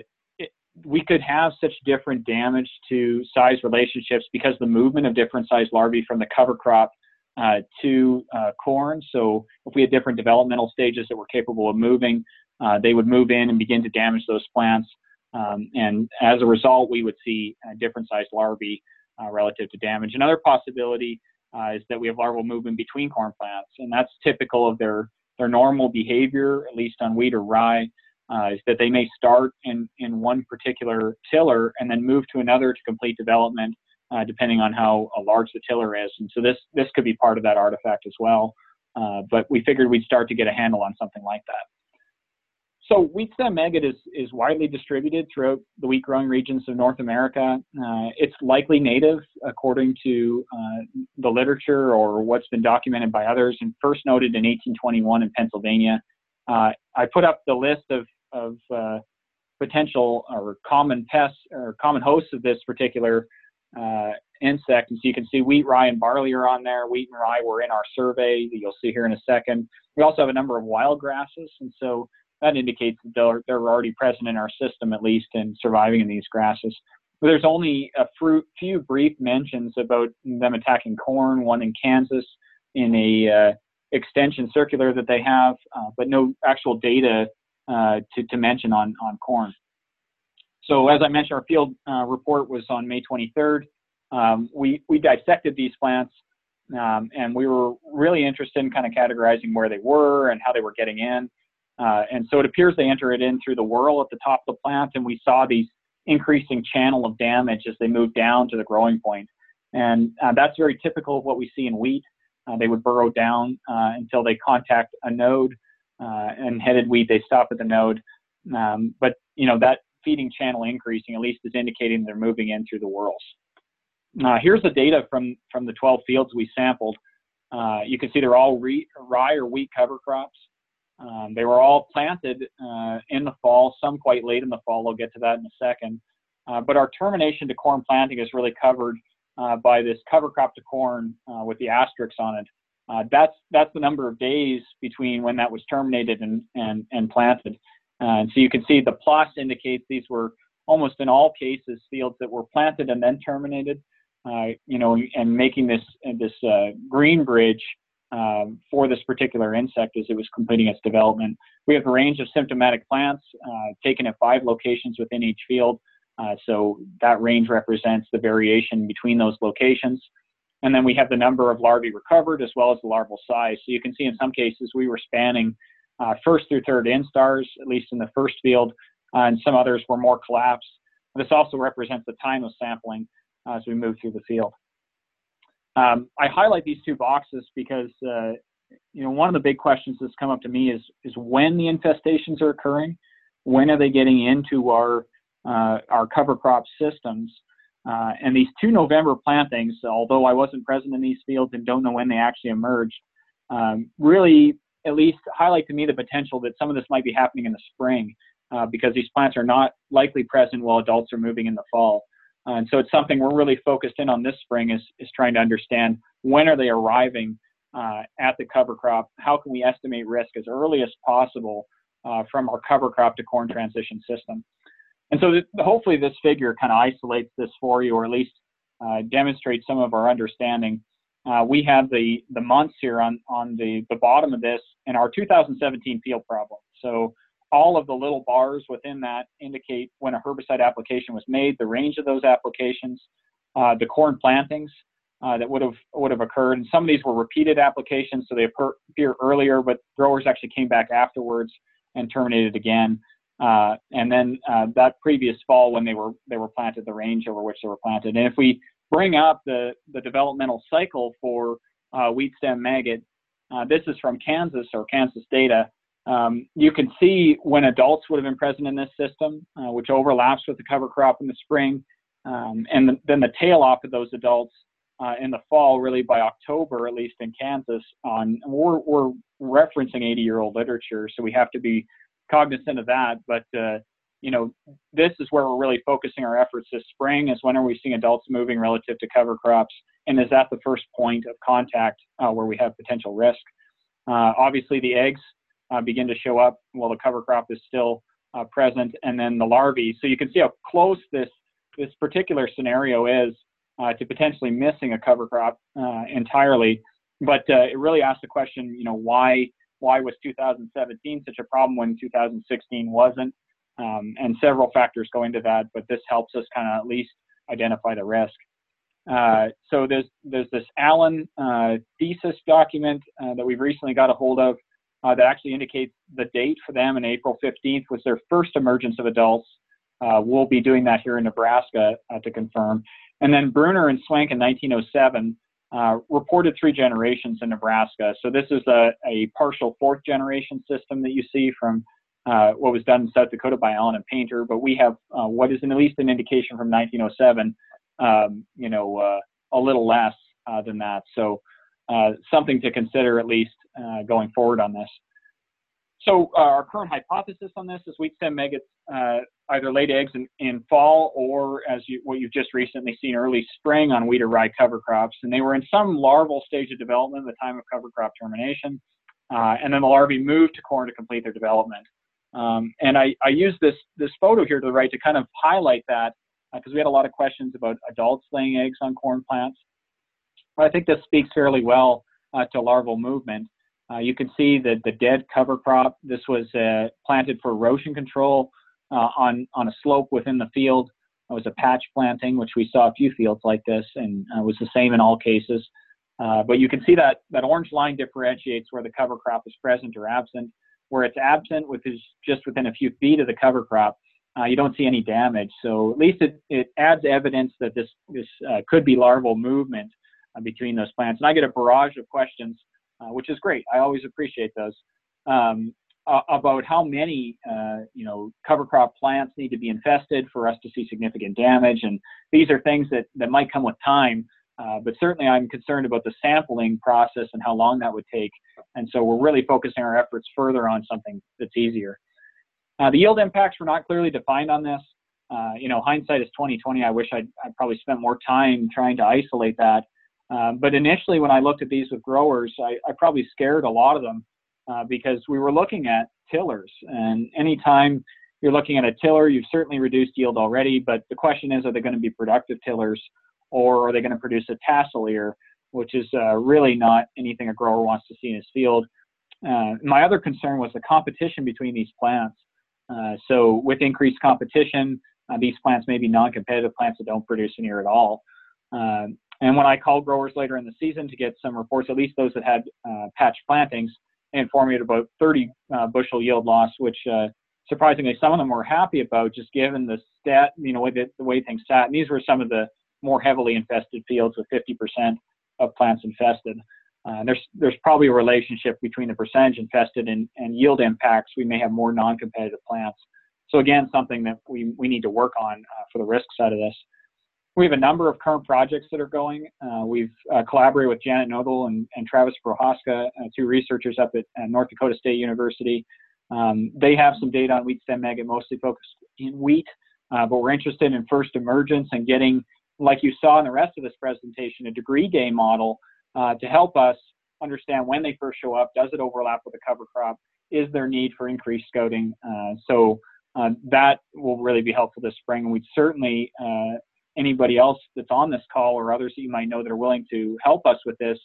we could have such different damage to size relationships because the movement of different size larvae from the cover crop uh, to uh, corn. So if we had different developmental stages that were capable of moving, uh, they would move in and begin to damage those plants. Um, and as a result, we would see different sized larvae uh, relative to damage. Another possibility is that we have larval movement between corn plants, and that's typical of their, their normal behavior, at least on wheat or rye, uh, is that they may start in, in one particular tiller and then move to another to complete development, uh, depending on how large the tiller is. And so this, this could be part of that artifact as well. Uh, but we figured we'd start to get a handle on something like that. So wheat stem maggot is, is widely distributed throughout the wheat growing regions of North America. Uh, it's likely native according to uh, the literature or what's been documented by others and first noted in 1821 in Pennsylvania. Uh, I put up the list of, of uh, potential or common pests or common hosts of this particular uh, insect. And so you can see wheat, rye, and barley are on there. Wheat and rye were in our survey. that You'll see here in a second. We also have a number of wild grasses. And so that indicates that they're, they're already present in our system, at least and surviving in these grasses. But there's only a few brief mentions about them attacking corn, one in Kansas in a uh, extension circular that they have, uh, but no actual data uh, to, to mention on, on corn. So as I mentioned, our field uh, report was on May 23rd. Um, we, we dissected these plants um, and we were really interested in kind of categorizing where they were and how they were getting in. Uh, and so it appears they enter it in through the whorl at the top of the plant, and we saw these increasing channel of damage as they move down to the growing point. And uh, that's very typical of what we see in wheat. Uh, they would burrow down uh, until they contact a node, uh, and headed wheat, they stop at the node. Um, but, you know, that feeding channel increasing at least is indicating they're moving in through the whorls. Uh, here's the data from, from the 12 fields we sampled. you can see they're all re- rye or wheat cover crops. Um, they were all planted uh, in the fall, some quite late in the fall. I'll get to that in a second. Uh, but our termination to corn planting is really covered uh, by this cover crop to corn uh, with the asterisks on it. Uh, that's that's the number of days between when that was terminated and and, and planted. Uh, and so you can see the plus indicates these were almost in all cases fields that were planted and then terminated. you know, and making this this green bridge um, for this particular insect as it was completing its development. We have a range of symptomatic plants uh, taken at five locations within each field. Uh, so that range represents the variation between those locations. And then we have the number of larvae recovered as well as the larval size. So you can see in some cases we were spanning uh, first through third instars, at least in the first field, uh, and some others were more collapsed. This also represents the time of sampling. uh, as we move through the field. Um, I highlight these two boxes because uh, you know one of the big questions that's come up to me is is when the infestations are occurring, when are they getting into our uh, our cover crop systems, uh, and these two November plantings, although I wasn't present in these fields and don't know when they actually emerged, um, really at least highlight to me the potential that some of this might be happening in the spring uh, because these plants are not likely present while adults are moving in the fall. Uh, and so it's something we're really focused in on this spring is, is trying to understand when are they arriving uh, at the cover crop? How can we estimate risk as early as possible uh, from our cover crop to corn transition system? And so th- hopefully this figure kind of isolates this for you or at least uh, demonstrates some of our understanding. Uh, we have the, the months here on, on the, the bottom of this and our 2017 field problem. So all of the little bars within that indicate when a herbicide application was made, the range of those applications, uh, the corn plantings uh, that would have would have occurred. And some of these were repeated applications, so they appear earlier, but growers actually came back afterwards and terminated again. Uh, and then uh, that previous fall when they were they were planted, the range over which they were planted. And if we bring up the the developmental cycle for uh, wheat stem maggot, uh, this is from Kansas or Kansas data. Um, you can see when adults would have been present in this system, uh, which overlaps with the cover crop in the spring, um, and the, then the tail off of those adults uh, in the fall, really by October, at least in Kansas. On we're, we're referencing 80-year-old literature, so we have to be cognizant of that. But uh, you know, this is where we're really focusing our efforts this spring. Is when are we seeing adults moving relative to cover crops, and is that the first point of contact uh, where we have potential risk? Uh, obviously, the eggs uh, begin to show up while the cover crop is still uh, present, and then the larvae. So you can see how close this this particular scenario is uh, to potentially missing a cover crop uh, entirely. But it really asks the question, you know, why why was 2017 such a problem when 2016 wasn't? Um, and several factors go into that, but this helps us kind of at least identify the risk. Uh, so there's there's this Allen thesis document that we've recently got a hold of uh, that actually indicates the date for them, and April 15th was their first emergence of adults. Uh, we'll be doing that here in Nebraska uh, to confirm. And then Bruner and Swenk in 1907 uh, reported three generations in Nebraska. So this is a, a partial fourth generation system that you see from uh, what was done in South Dakota by Allen and Painter, but we have uh, what is at least an indication from 1907, um, you know, a little less than that. So uh, something to consider at least uh, going forward on this. So uh, our current hypothesis on this is wheat stem maggots uh, either laid eggs in, in fall or as you, what you've just recently seen early spring on wheat or rye cover crops. And they were in some larval stage of development at the time of cover crop termination. Uh, and then the larvae moved to corn to complete their development. Um, and I, I use this, this photo here to the right to kind of highlight that because we had a lot of questions about adults laying eggs on corn plants. I think this speaks fairly well uh, to larval movement. Uh, you can see that the dead cover crop, this was uh, planted for erosion control uh, on, on a slope within the field. It was a patch planting, which we saw a few fields like this, and uh, was the same in all cases. Uh, but you can see that that orange line differentiates where the cover crop is present or absent. Where it's absent, which is just within a few feet of the cover crop, uh, you don't see any damage. So at least it, it adds evidence that this this uh, could be larval movement uh, between those plants. And I get a barrage of questions, uh, which is great. I always appreciate those. Um, about how many, uh, you know, cover crop plants need to be infested for us to see significant damage, and these are things that that might come with time. Uh, but certainly, I'm concerned about the sampling process and how long that would take. And so, we're really focusing our efforts further on something that's easier. Uh, the yield impacts were not clearly defined on this. Uh, you know, hindsight is 2020. I wish I'd, I'd, probably spent more time trying to isolate that. Um, but initially, when I looked at these with growers, I, I probably scared a lot of them uh, because we were looking at tillers. And anytime you're looking at a tiller, you've certainly reduced yield already. But the question is, are they going to be productive tillers or are they going to produce a tassel ear, which is uh, really not anything a grower wants to see in his field. Uh, my other concern was the competition between these plants. Uh, so with increased competition, uh, these plants may be non-competitive plants that don't produce an ear at all. Uh, and when I called growers later in the season to get some reports, at least those that had uh, patch plantings, informed me about 30 uh, bushel yield loss, which surprisingly some of them were happy about, just given the stat, you know, the, the way things sat. And these were some of the more heavily infested fields with 50% of plants infested. Uh, there's there's probably a relationship between the percentage infested and, and yield impacts. We may have more non-competitive plants. So again, something that we, we need to work on uh, for the risk side of this. We have a number of current projects that are going. Uh, we've uh, collaborated with Janet Knodel and, and Travis Prochaska, uh, two researchers up at North Dakota State University. Um, they have some data on wheat stem maggot, mostly focused in wheat, uh, but we're interested in first emergence and getting, like you saw in the rest of this presentation, a degree day model uh, to help us understand when they first show up. Does it overlap with the cover crop? Is there need for increased scouting? Uh, so that will really be helpful this spring. And we'd certainly anybody else that's on this call or others that you might know that are willing to help us with this,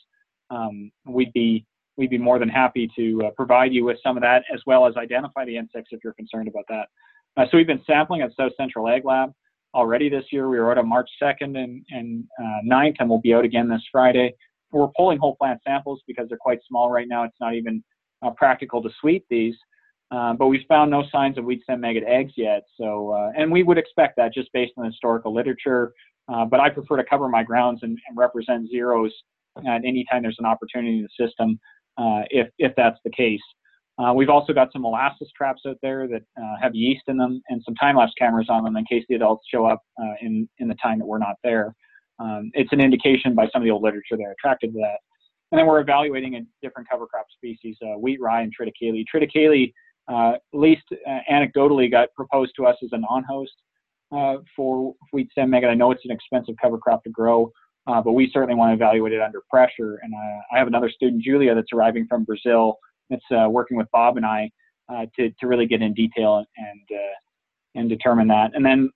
um, we'd be we'd be more than happy to uh, provide you with some of that as well as identify the insects if you're concerned about that. Uh, so we've been sampling at South Central Ag Lab already this year. We were out on March 2nd and, and uh, 9th, and we'll be out again this Friday. We're pulling whole plant samples because they're quite small right now. It's not even uh, practical to sweep these. Um, but we've found no signs of wheat stem maggot eggs yet. So, uh, and we would expect that just based on the historical literature. Uh, but I prefer to cover my grounds and, and, represent zeros at any time there's an opportunity in the system, uh, if if that's the case. Uh, we've also got some molasses traps out there that uh, have yeast in them and some time-lapse cameras on them in case the adults show up uh, in in the time that we're not there. Um, it's an indication by some of the old literature they're attracted to that. And then we're evaluating a different cover crop species, wheat rye and triticale. Triticale uh, at least uh, anecdotally got proposed to us as a non-host uh, for wheat stem maggot. I know it's an expensive cover crop to grow, uh, but we certainly want to evaluate it under pressure. And I have another student, Julia, that's arriving from Brazil. That's working with Bob and I to to really get in detail and and determine that. And then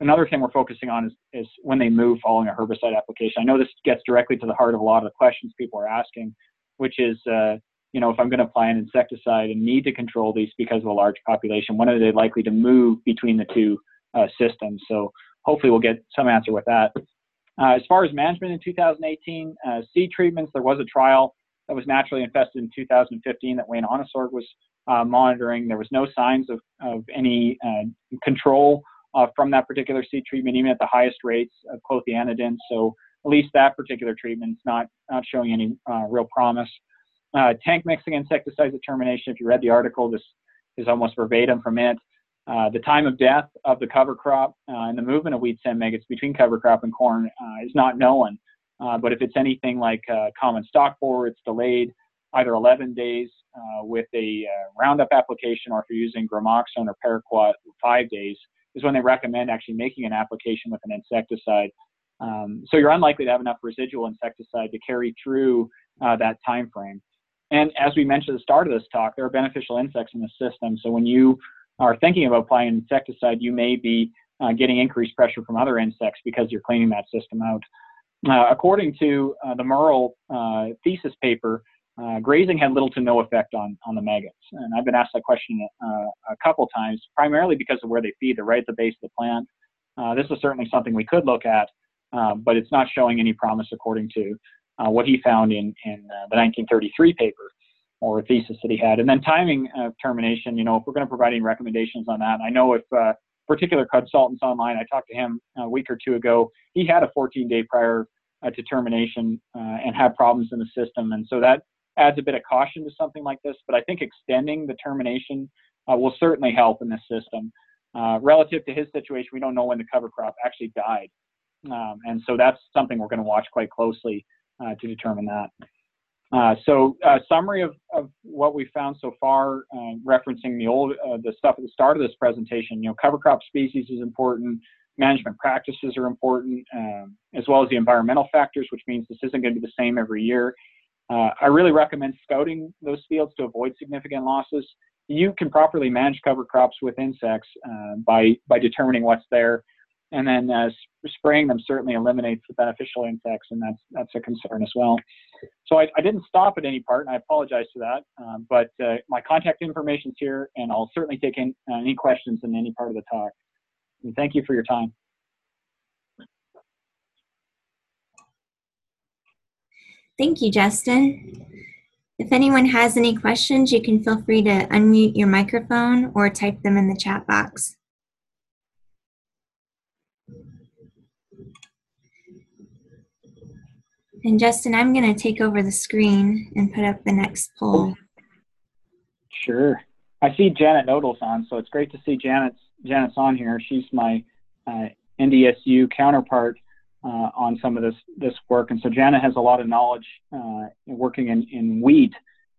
another thing we're focusing on is, is when they move following a herbicide application. I know this gets directly to the heart of a lot of the questions people are asking, which is, uh, you know, if I'm going to apply an insecticide and need to control these because of a large population, when are they likely to move between the two uh, systems? So hopefully we'll get some answer with that. Uh, as far as management in 2018, uh, seed treatments, there was a trial that was naturally infested in 2015 that Wayne Ohnesorg was uh, monitoring. There was no signs of, of any uh, control uh, from that particular seed treatment, even at the highest rates of clothianidin. So at least that particular treatment is not, not showing any real promise. Uh, tank mixing insecticide determination, if you read the article, this is almost verbatim from it. Uh, the time of death of the cover crop uh, and the movement of wheat stem maggots between cover crop and corn uh, is not known. Uh, but if it's anything like uh, common stalk borer, it's delayed either 11 days with a Roundup application, or if you're using gramoxone or paraquat, five days is when they recommend actually making an application with an insecticide. Um, so you're unlikely to have enough residual insecticide to carry through that time frame. And as we mentioned at the start of this talk, there are beneficial insects in the system. So when you are thinking about applying insecticide, you may be uh, getting increased pressure from other insects because you're cleaning that system out. Uh, according to uh, the Merle uh, thesis paper, grazing had little to no effect on, on the maggots. And I've been asked that question a couple times, primarily because of where they feed. They're right at the base of the plant. this is certainly something we could look at, but it's not showing any promise according to what he found in, in the 1933 paper or a thesis that he had. And then timing of termination, you know, if we're going to provide any recommendations on that, I know if uh, particular consultants online, I talked to him a week or two ago, he had a 14 day prior uh, to termination uh, and had problems in the system. And so that adds a bit of caution to something like this. But I think extending the termination uh, will certainly help in this system. relative to his situation, we don't know when the cover crop actually died. Um, and so that's something we're going to watch quite closely uh, to determine that. Uh, so, uh, summary of, of what we found so far, uh, referencing the old uh, the stuff at the start of this presentation. You know, cover crop species is important. Management practices are important, um, as well as the environmental factors, which means this isn't going to be the same every year. Uh, I really recommend scouting those fields to avoid significant losses. You can properly manage cover crops with insects by by determining what's there and then uh, spraying them certainly eliminates the beneficial insects, and that's that's a concern as well. So I, I didn't stop at any part, and I apologize for that. Um, but uh, my contact information is here, and I'll certainly take in, uh, any questions in any part of the talk. And thank you for your time. Thank you, Justin. If anyone has any questions, you can feel free to unmute your microphone or type them in the chat box. And Justin, I'm going to take over the screen and put up the next poll. Sure. I see Janet Knodel's on, so it's great to see Janet's Janet's on here. She's my uh, NDSU counterpart uh, on some of this this work, and so Janet has a lot of knowledge uh, working in, in wheat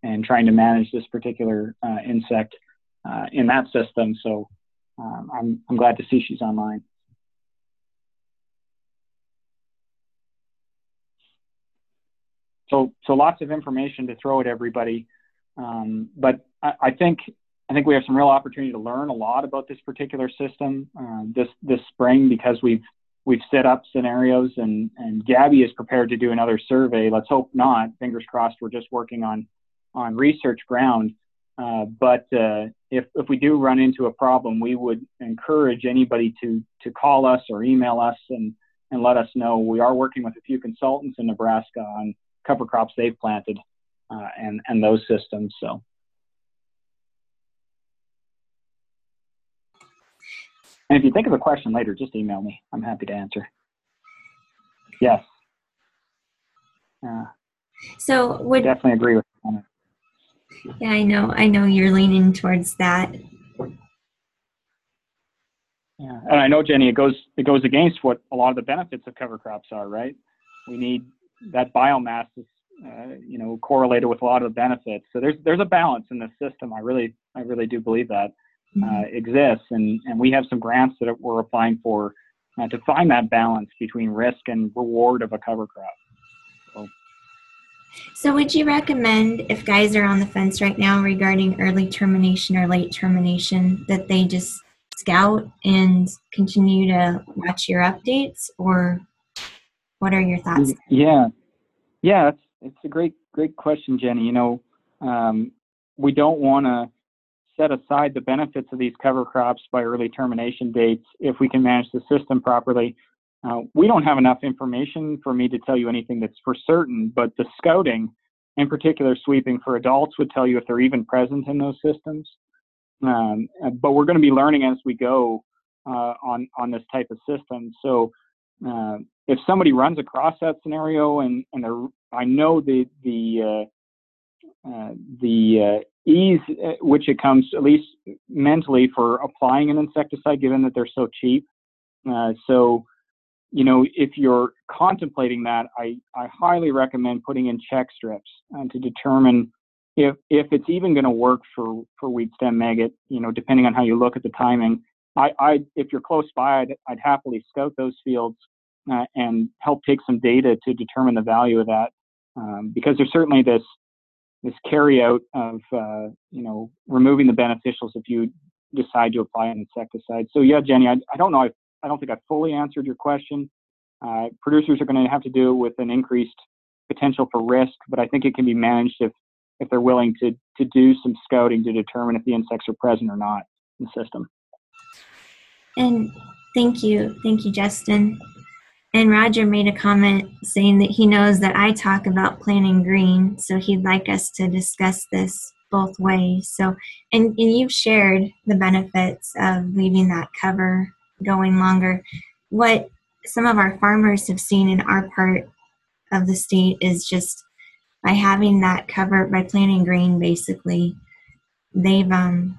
and trying to manage this particular uh, insect uh, in that system. So um, I'm I'm glad to see she's online. So so lots of information to throw at everybody, um, but I, I think I think we have some real opportunity to learn a lot about this particular system uh, this this spring because we've we've set up scenarios and and Gabi is prepared to do another survey. Let's hope not. Fingers crossed. We're just working on on research ground. Uh, but uh, if if we do run into a problem, we would encourage anybody to to call us or email us and and let us know. We are working with a few consultants in Nebraska on cover crops they've planted uh, and and those systems. So. And if you think of a question later, just email me. I'm happy to answer. Yes. Uh, so would definitely agree with. Yeah, I know. I know you're leaning towards that. Yeah, and I know Jenny, it goes it goes against what a lot of the benefits of cover crops are, right? We need that biomass is uh, you know correlated with a lot of the benefits. So there's there's a balance in the system. I really I really do believe that uh, mm-hmm. exists, and and we have some grants that we're applying for uh, to find that balance between risk and reward of a cover crop. So. so, would you recommend if guys are on the fence right now regarding early termination or late termination that they just scout and continue to watch your updates, or what are your thoughts? Yeah, yeah, it's it's a great great question, Jenny. You know, um, we don't want to set aside the benefits of these cover crops by early termination dates if we can manage the system properly. Uh, we don't have enough information for me to tell you anything that's for certain, but the scouting, in particular sweeping for adults, would tell you if they're even present in those systems. Um, but we're going to be learning as we go uh, on on this type of system. So uh, if somebody runs across that scenario and and I know the the uh, uh, the uh, ease uh, which it comes, at least mentally, for applying an insecticide, given that they're so cheap. Uh, so, you know, if you're contemplating that, I, I highly recommend putting in check strips uh, to determine if if it's even going to work for for wheat stem maggot. You know, depending on how you look at the timing. I, I if you're close by, I'd, I'd happily scout those fields uh, and help take some data to determine the value of that. Um, because there's certainly this this carry out of uh, you know removing the beneficials if you decide to apply an insecticide. So yeah, Jenny, I, I don't know. I, I don't think I fully answered your question. Uh, producers are going to have to do it with an increased potential for risk, but I think it can be managed if if they're willing to to do some scouting to determine if the insects are present or not in the system. And thank you, thank you, Justin. And Roger made a comment saying that he knows that I talk about planting green, so he'd like us to discuss this both ways. So, and, and you've shared the benefits of leaving that cover going longer. What some of our farmers have seen in our part of the state is just by having that cover by planting green basically they've um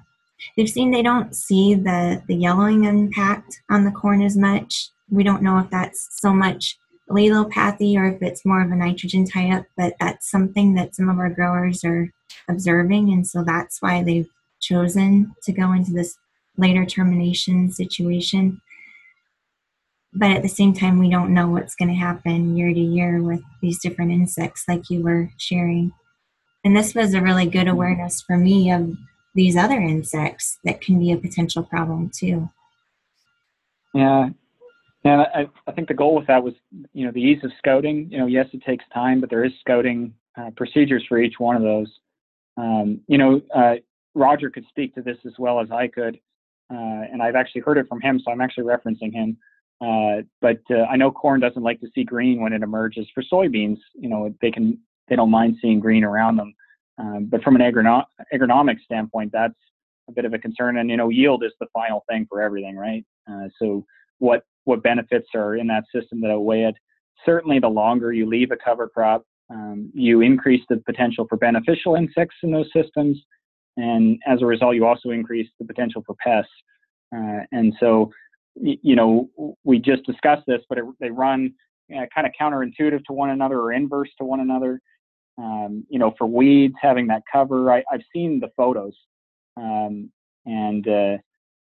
they've seen they don't see the the yellowing impact on the corn as much we don't know if that's so much allelopathy or if it's more of a nitrogen tie-up, but that's something that some of our growers are observing, and so that's why they've chosen to go into this later termination situation. But at the same time, we don't know what's going to happen year to year with these different insects, like you were sharing. And this was a really good awareness for me of these other insects that can be a potential problem too. Yeah, and I, I think the goal with that was, you know, the ease of scouting. You know, yes, it takes time, but there is scouting uh, procedures for each one of those. Um, you know, uh, Roger could speak to this as well as I could, uh, and I've actually heard it from him, so I'm actually referencing him. Uh, but uh, I know corn doesn't like to see green when it emerges. For soybeans, you know, they can they don't mind seeing green around them. Um, but from an agronom- agronomic standpoint, that's a bit of a concern. And you know, yield is the final thing for everything, right? Uh, so what what benefits are in that system that outweigh it. certainly the longer you leave a cover crop, um, you increase the potential for beneficial insects in those systems. And as a result, you also increase the potential for pests. Uh, and so, you know, we just discussed this, but it, they run uh, kind of counterintuitive to one another or inverse to one another. Um, you know, for weeds, having that cover, I, have seen the photos, um, and uh,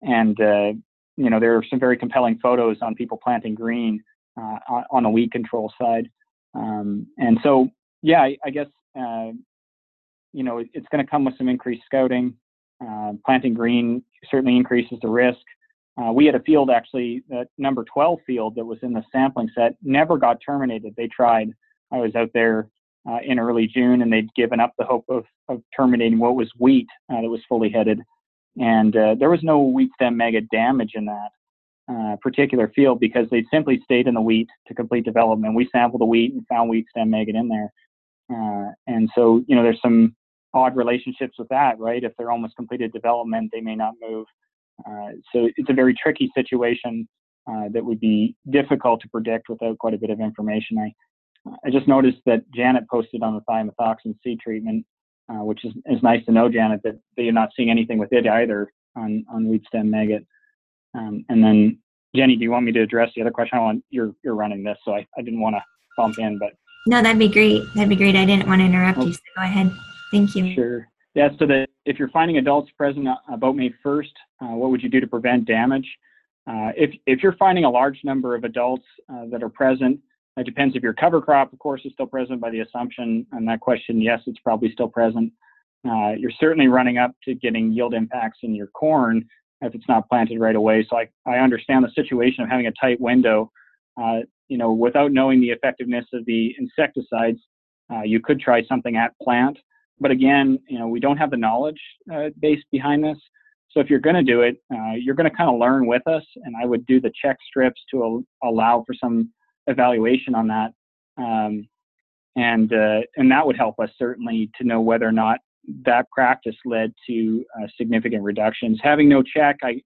and uh, you know there are some very compelling photos on people planting green uh, on the weed control side, um, and so yeah, I, I guess uh, you know it, it's going to come with some increased scouting. Uh, planting green certainly increases the risk. Uh, we had a field actually, number 12 field that was in the sampling set, never got terminated. They tried. I was out there uh, in early June, and they'd given up the hope of, of terminating what was wheat uh, that was fully headed. And uh, there was no wheat stem maggot damage in that uh, particular field because they simply stayed in the wheat to complete development. We sampled the wheat and found wheat stem maggot in there. Uh, and so, you know, there's some odd relationships with that, right? If they're almost completed development, they may not move. Uh, so it's a very tricky situation that would be difficult to predict without quite a bit of information. I I just noticed that Janet posted on the thiamethoxam seed treatment, uh, which is, is nice to know, Janet, that, that you're not seeing anything with it either on, on wheat stem maggot. Um, and then, Jenny, do you want me to address the other question? I want you're you're running this, so I, I didn't want to bump in, but no, that'd be great. That'd be great. I didn't want to interrupt you, so go ahead. Thank you. Sure. Yeah. So that if you're finding adults present about May 1st, uh, what would you do to prevent damage? Uh, if if you're finding a large number of adults uh, that are present, it depends if your cover crop, of course, is still present by the assumption on that question. Yes, it's probably still present. Uh, you're certainly running up to getting yield impacts in your corn if it's not planted right away. So I, I understand the situation of having a tight window. Uh, you know, without knowing the effectiveness of the insecticides, uh, you could try something at plant. But again, you know, we don't have the knowledge uh, base behind this. So if you're going to do it, uh, you're going to kind of learn with us. And I would do the check strips to al- allow for some evaluation on that. Um, and uh, and that would help us certainly to know whether or not that practice led to uh, significant reductions. Having no check, I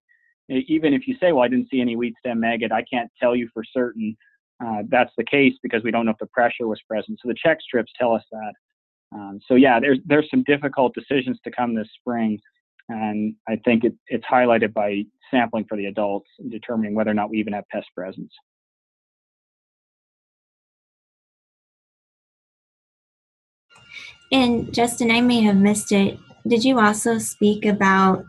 even if you say, well, I didn't see any wheat stem maggot, I can't tell you for certain uh, that's the case because we don't know if the pressure was present. So the check strips tell us that. Um, so yeah, there's there's some difficult decisions to come this spring, and I think it, it's highlighted by sampling for the adults and determining whether or not we even have pest presence. And Justin, I may have missed it. Did you also speak about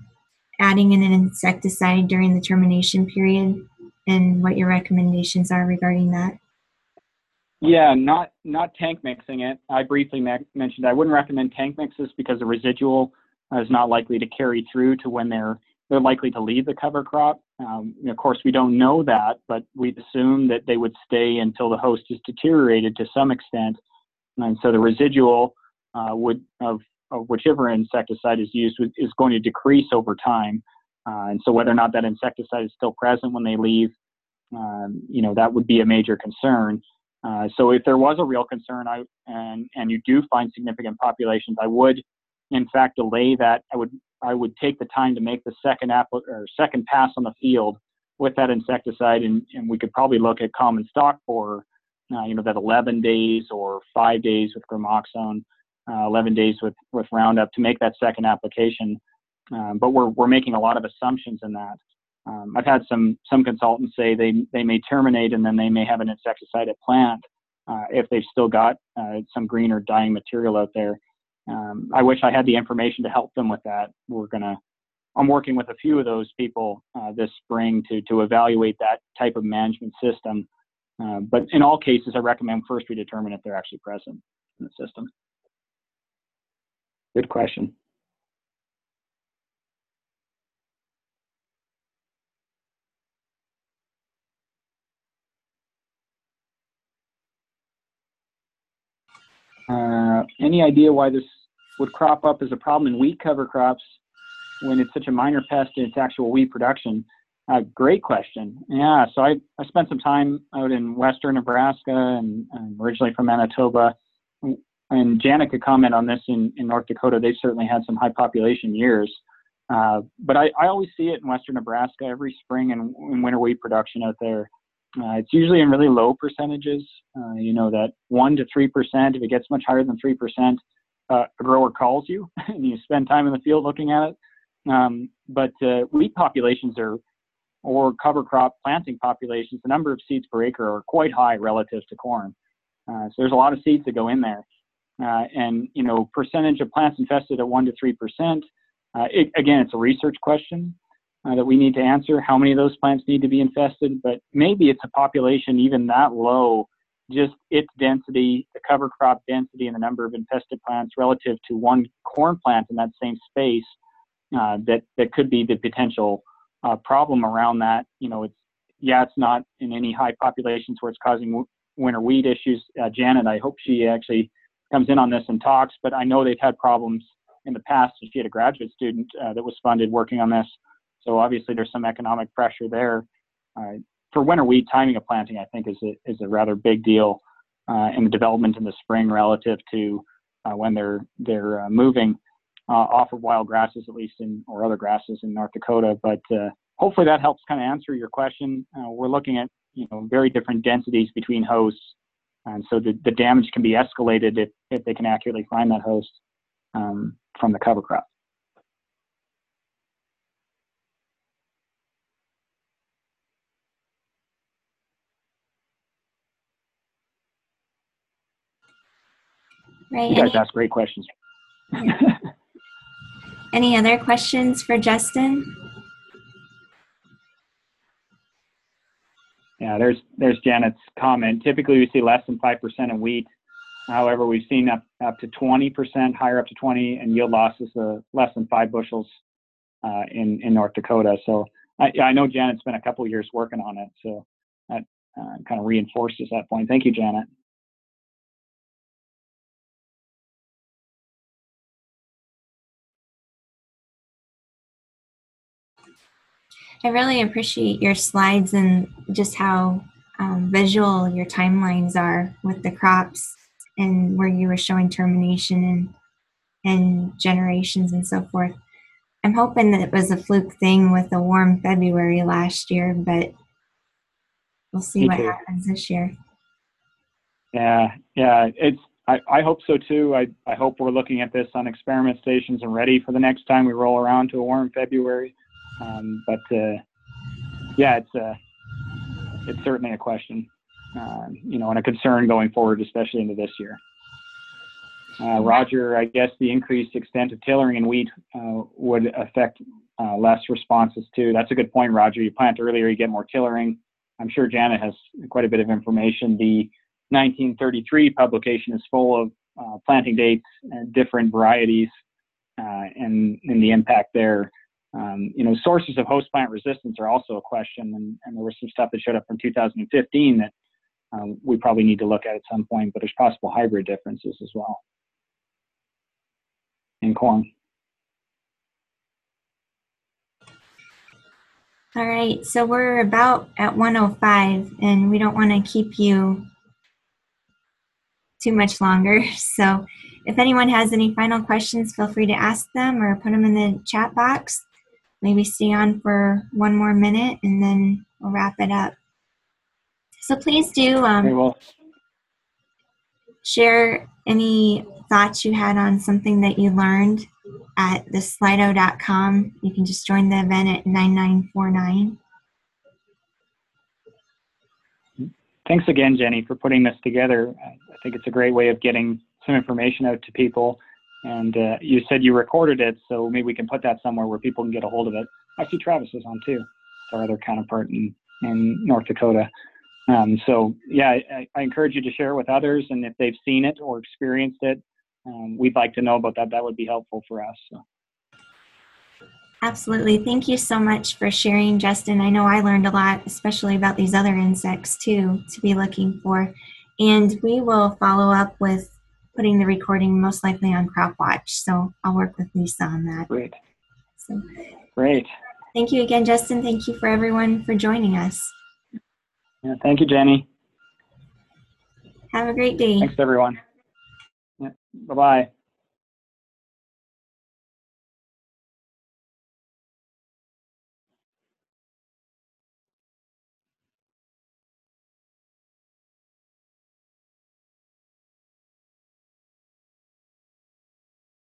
adding in an insecticide during the termination period and what your recommendations are regarding that? Yeah, not not tank mixing it. I briefly mentioned I wouldn't recommend tank mixes because the residual is not likely to carry through to when they're they're likely to leave the cover crop. Um, of course, we don't know that, but we assume that they would stay until the host is deteriorated to some extent, and so the residual uh, would of, of, whichever insecticide is used is going to decrease over time. Uh, and so whether or not that insecticide is still present when they leave, um, you know, that would be a major concern. Uh, so if there was a real concern, I, and and you do find significant populations, I would, in fact, delay that. I would I would take the time to make the second app or second pass on the field with that insecticide, and, and we could probably look at common stalk borer, uh, you know, that 11 days or five days with gramoxone uh, 11 days with, with Roundup to make that second application. Um, but we're, we're making a lot of assumptions in that. Um, I've had some, some consultants say they, they may terminate and then they may have an insecticide at plant uh, if they've still got uh, some green or dying material out there. Um, I wish I had the information to help them with that. We're gonna, I'm working with a few of those people uh, this spring to to evaluate that type of management system. Uh, but in all cases, I recommend first we determine if they're actually present in the system. Good question. Uh, any idea why this would crop up as a problem in wheat cover crops when it's such a minor pest in its actual wheat production? Uh, great question. Yeah, so I, I spent some time out in western Nebraska and, and originally from Manitoba and Janet could comment on this in, in North Dakota. They've certainly had some high population years. Uh, but I, I always see it in western Nebraska every spring and in winter wheat production out there. Uh, it's usually in really low percentages. Uh, you know that one to three percent. If it gets much higher than three percent, uh, a grower calls you and you spend time in the field looking at it. Um, but uh, wheat populations are, or cover crop planting populations, the number of seeds per acre are quite high relative to corn. Uh, so there's a lot of seeds that go in there. Uh, and you know, percentage of plants infested at one to three percent. Uh, again, it's a research question uh, that we need to answer. How many of those plants need to be infested? But maybe it's a population even that low, just its density, the cover crop density, and the number of infested plants relative to one corn plant in that same space. Uh, that that could be the potential uh, problem around that. You know, it's yeah, it's not in any high populations where it's causing winter wheat issues. Uh, Janet, I hope she actually comes in on this and talks, but I know they've had problems in the past. She had a graduate student uh, that was funded working on this. So obviously there's some economic pressure there. Uh, for winter wheat, timing of planting, I think, is a, is a rather big deal uh, in the development in the spring relative to uh, when they're they're uh, moving uh, off of wild grasses, at least in or other grasses in North Dakota. But hopefully that helps kind of answer your question. we're looking at you know very different densities between hosts and so the, the damage can be escalated if, if they can accurately find that host um, from the cover crop. Right. You guys any, ask great questions. any other questions for Justin? Yeah, there's there's Janet's comment. Typically, we see less than five percent in wheat. However, we've seen up up to 20%, higher up to 20, and yield losses of less than five bushels uh, in in North Dakota. So I, I know Janet's been a couple years working on it, so that uh, kind of reinforces that point. Thank you, Janet. I really appreciate your slides and just how um, visual your timelines are with the crops and where you were showing termination and and generations and so forth. I'm hoping that it was a fluke thing with a warm February last year, but we'll see Me what too. happens this year. Yeah, yeah, it's. I, I hope so too. I, I hope we're looking at this on experiment stations and ready for the next time we roll around to a warm February. Um, but uh, yeah, it's uh, it's certainly a question, uh, you know, and a concern going forward, especially into this year. Roger, I guess the increased extent of tillering in wheat would affect less responses too. That's a good point, Roger. You plant earlier, you get more tillering. I'm sure Janet has quite a bit of information. The 1933 publication is full of uh, planting dates and different varieties uh, and, and the impact there. Um, you know, sources of host plant resistance are also a question, and, and there was some stuff that showed up from 2015 that um, we probably need to look at at some point, but there's possible hybrid differences as well in corn. All right, so we're about at 105, and we don't want to keep you too much longer. So, if anyone has any final questions, feel free to ask them or put them in the chat box maybe stay on for one more minute and then we'll wrap it up. So please do um, share any thoughts you had on something that you learned at the slido.com. You can just join the event at 9949. Thanks again, Jenny, for putting this together. I think it's a great way of getting some information out to people. And uh, you said you recorded it, so maybe we can put that somewhere where people can get a hold of it. I see Travis is on too, our other counterpart in, in North Dakota. Um, so yeah, I, I, encourage you to share it with others, and if they've seen it or experienced it, um, we'd like to know about that. That would be helpful for us. So. Absolutely. Thank you so much for sharing, Justin. I know I learned a lot, especially about these other insects too, to be looking for. And we will follow up with putting the recording most likely on CropWatch. So I'll work with Lisa on that. Great. So, Great. Thank you again, Justin. Thank you for everyone for joining us. Yeah, thank you, Jenny. Have a great day. Thanks, everyone. Yeah, bye-bye.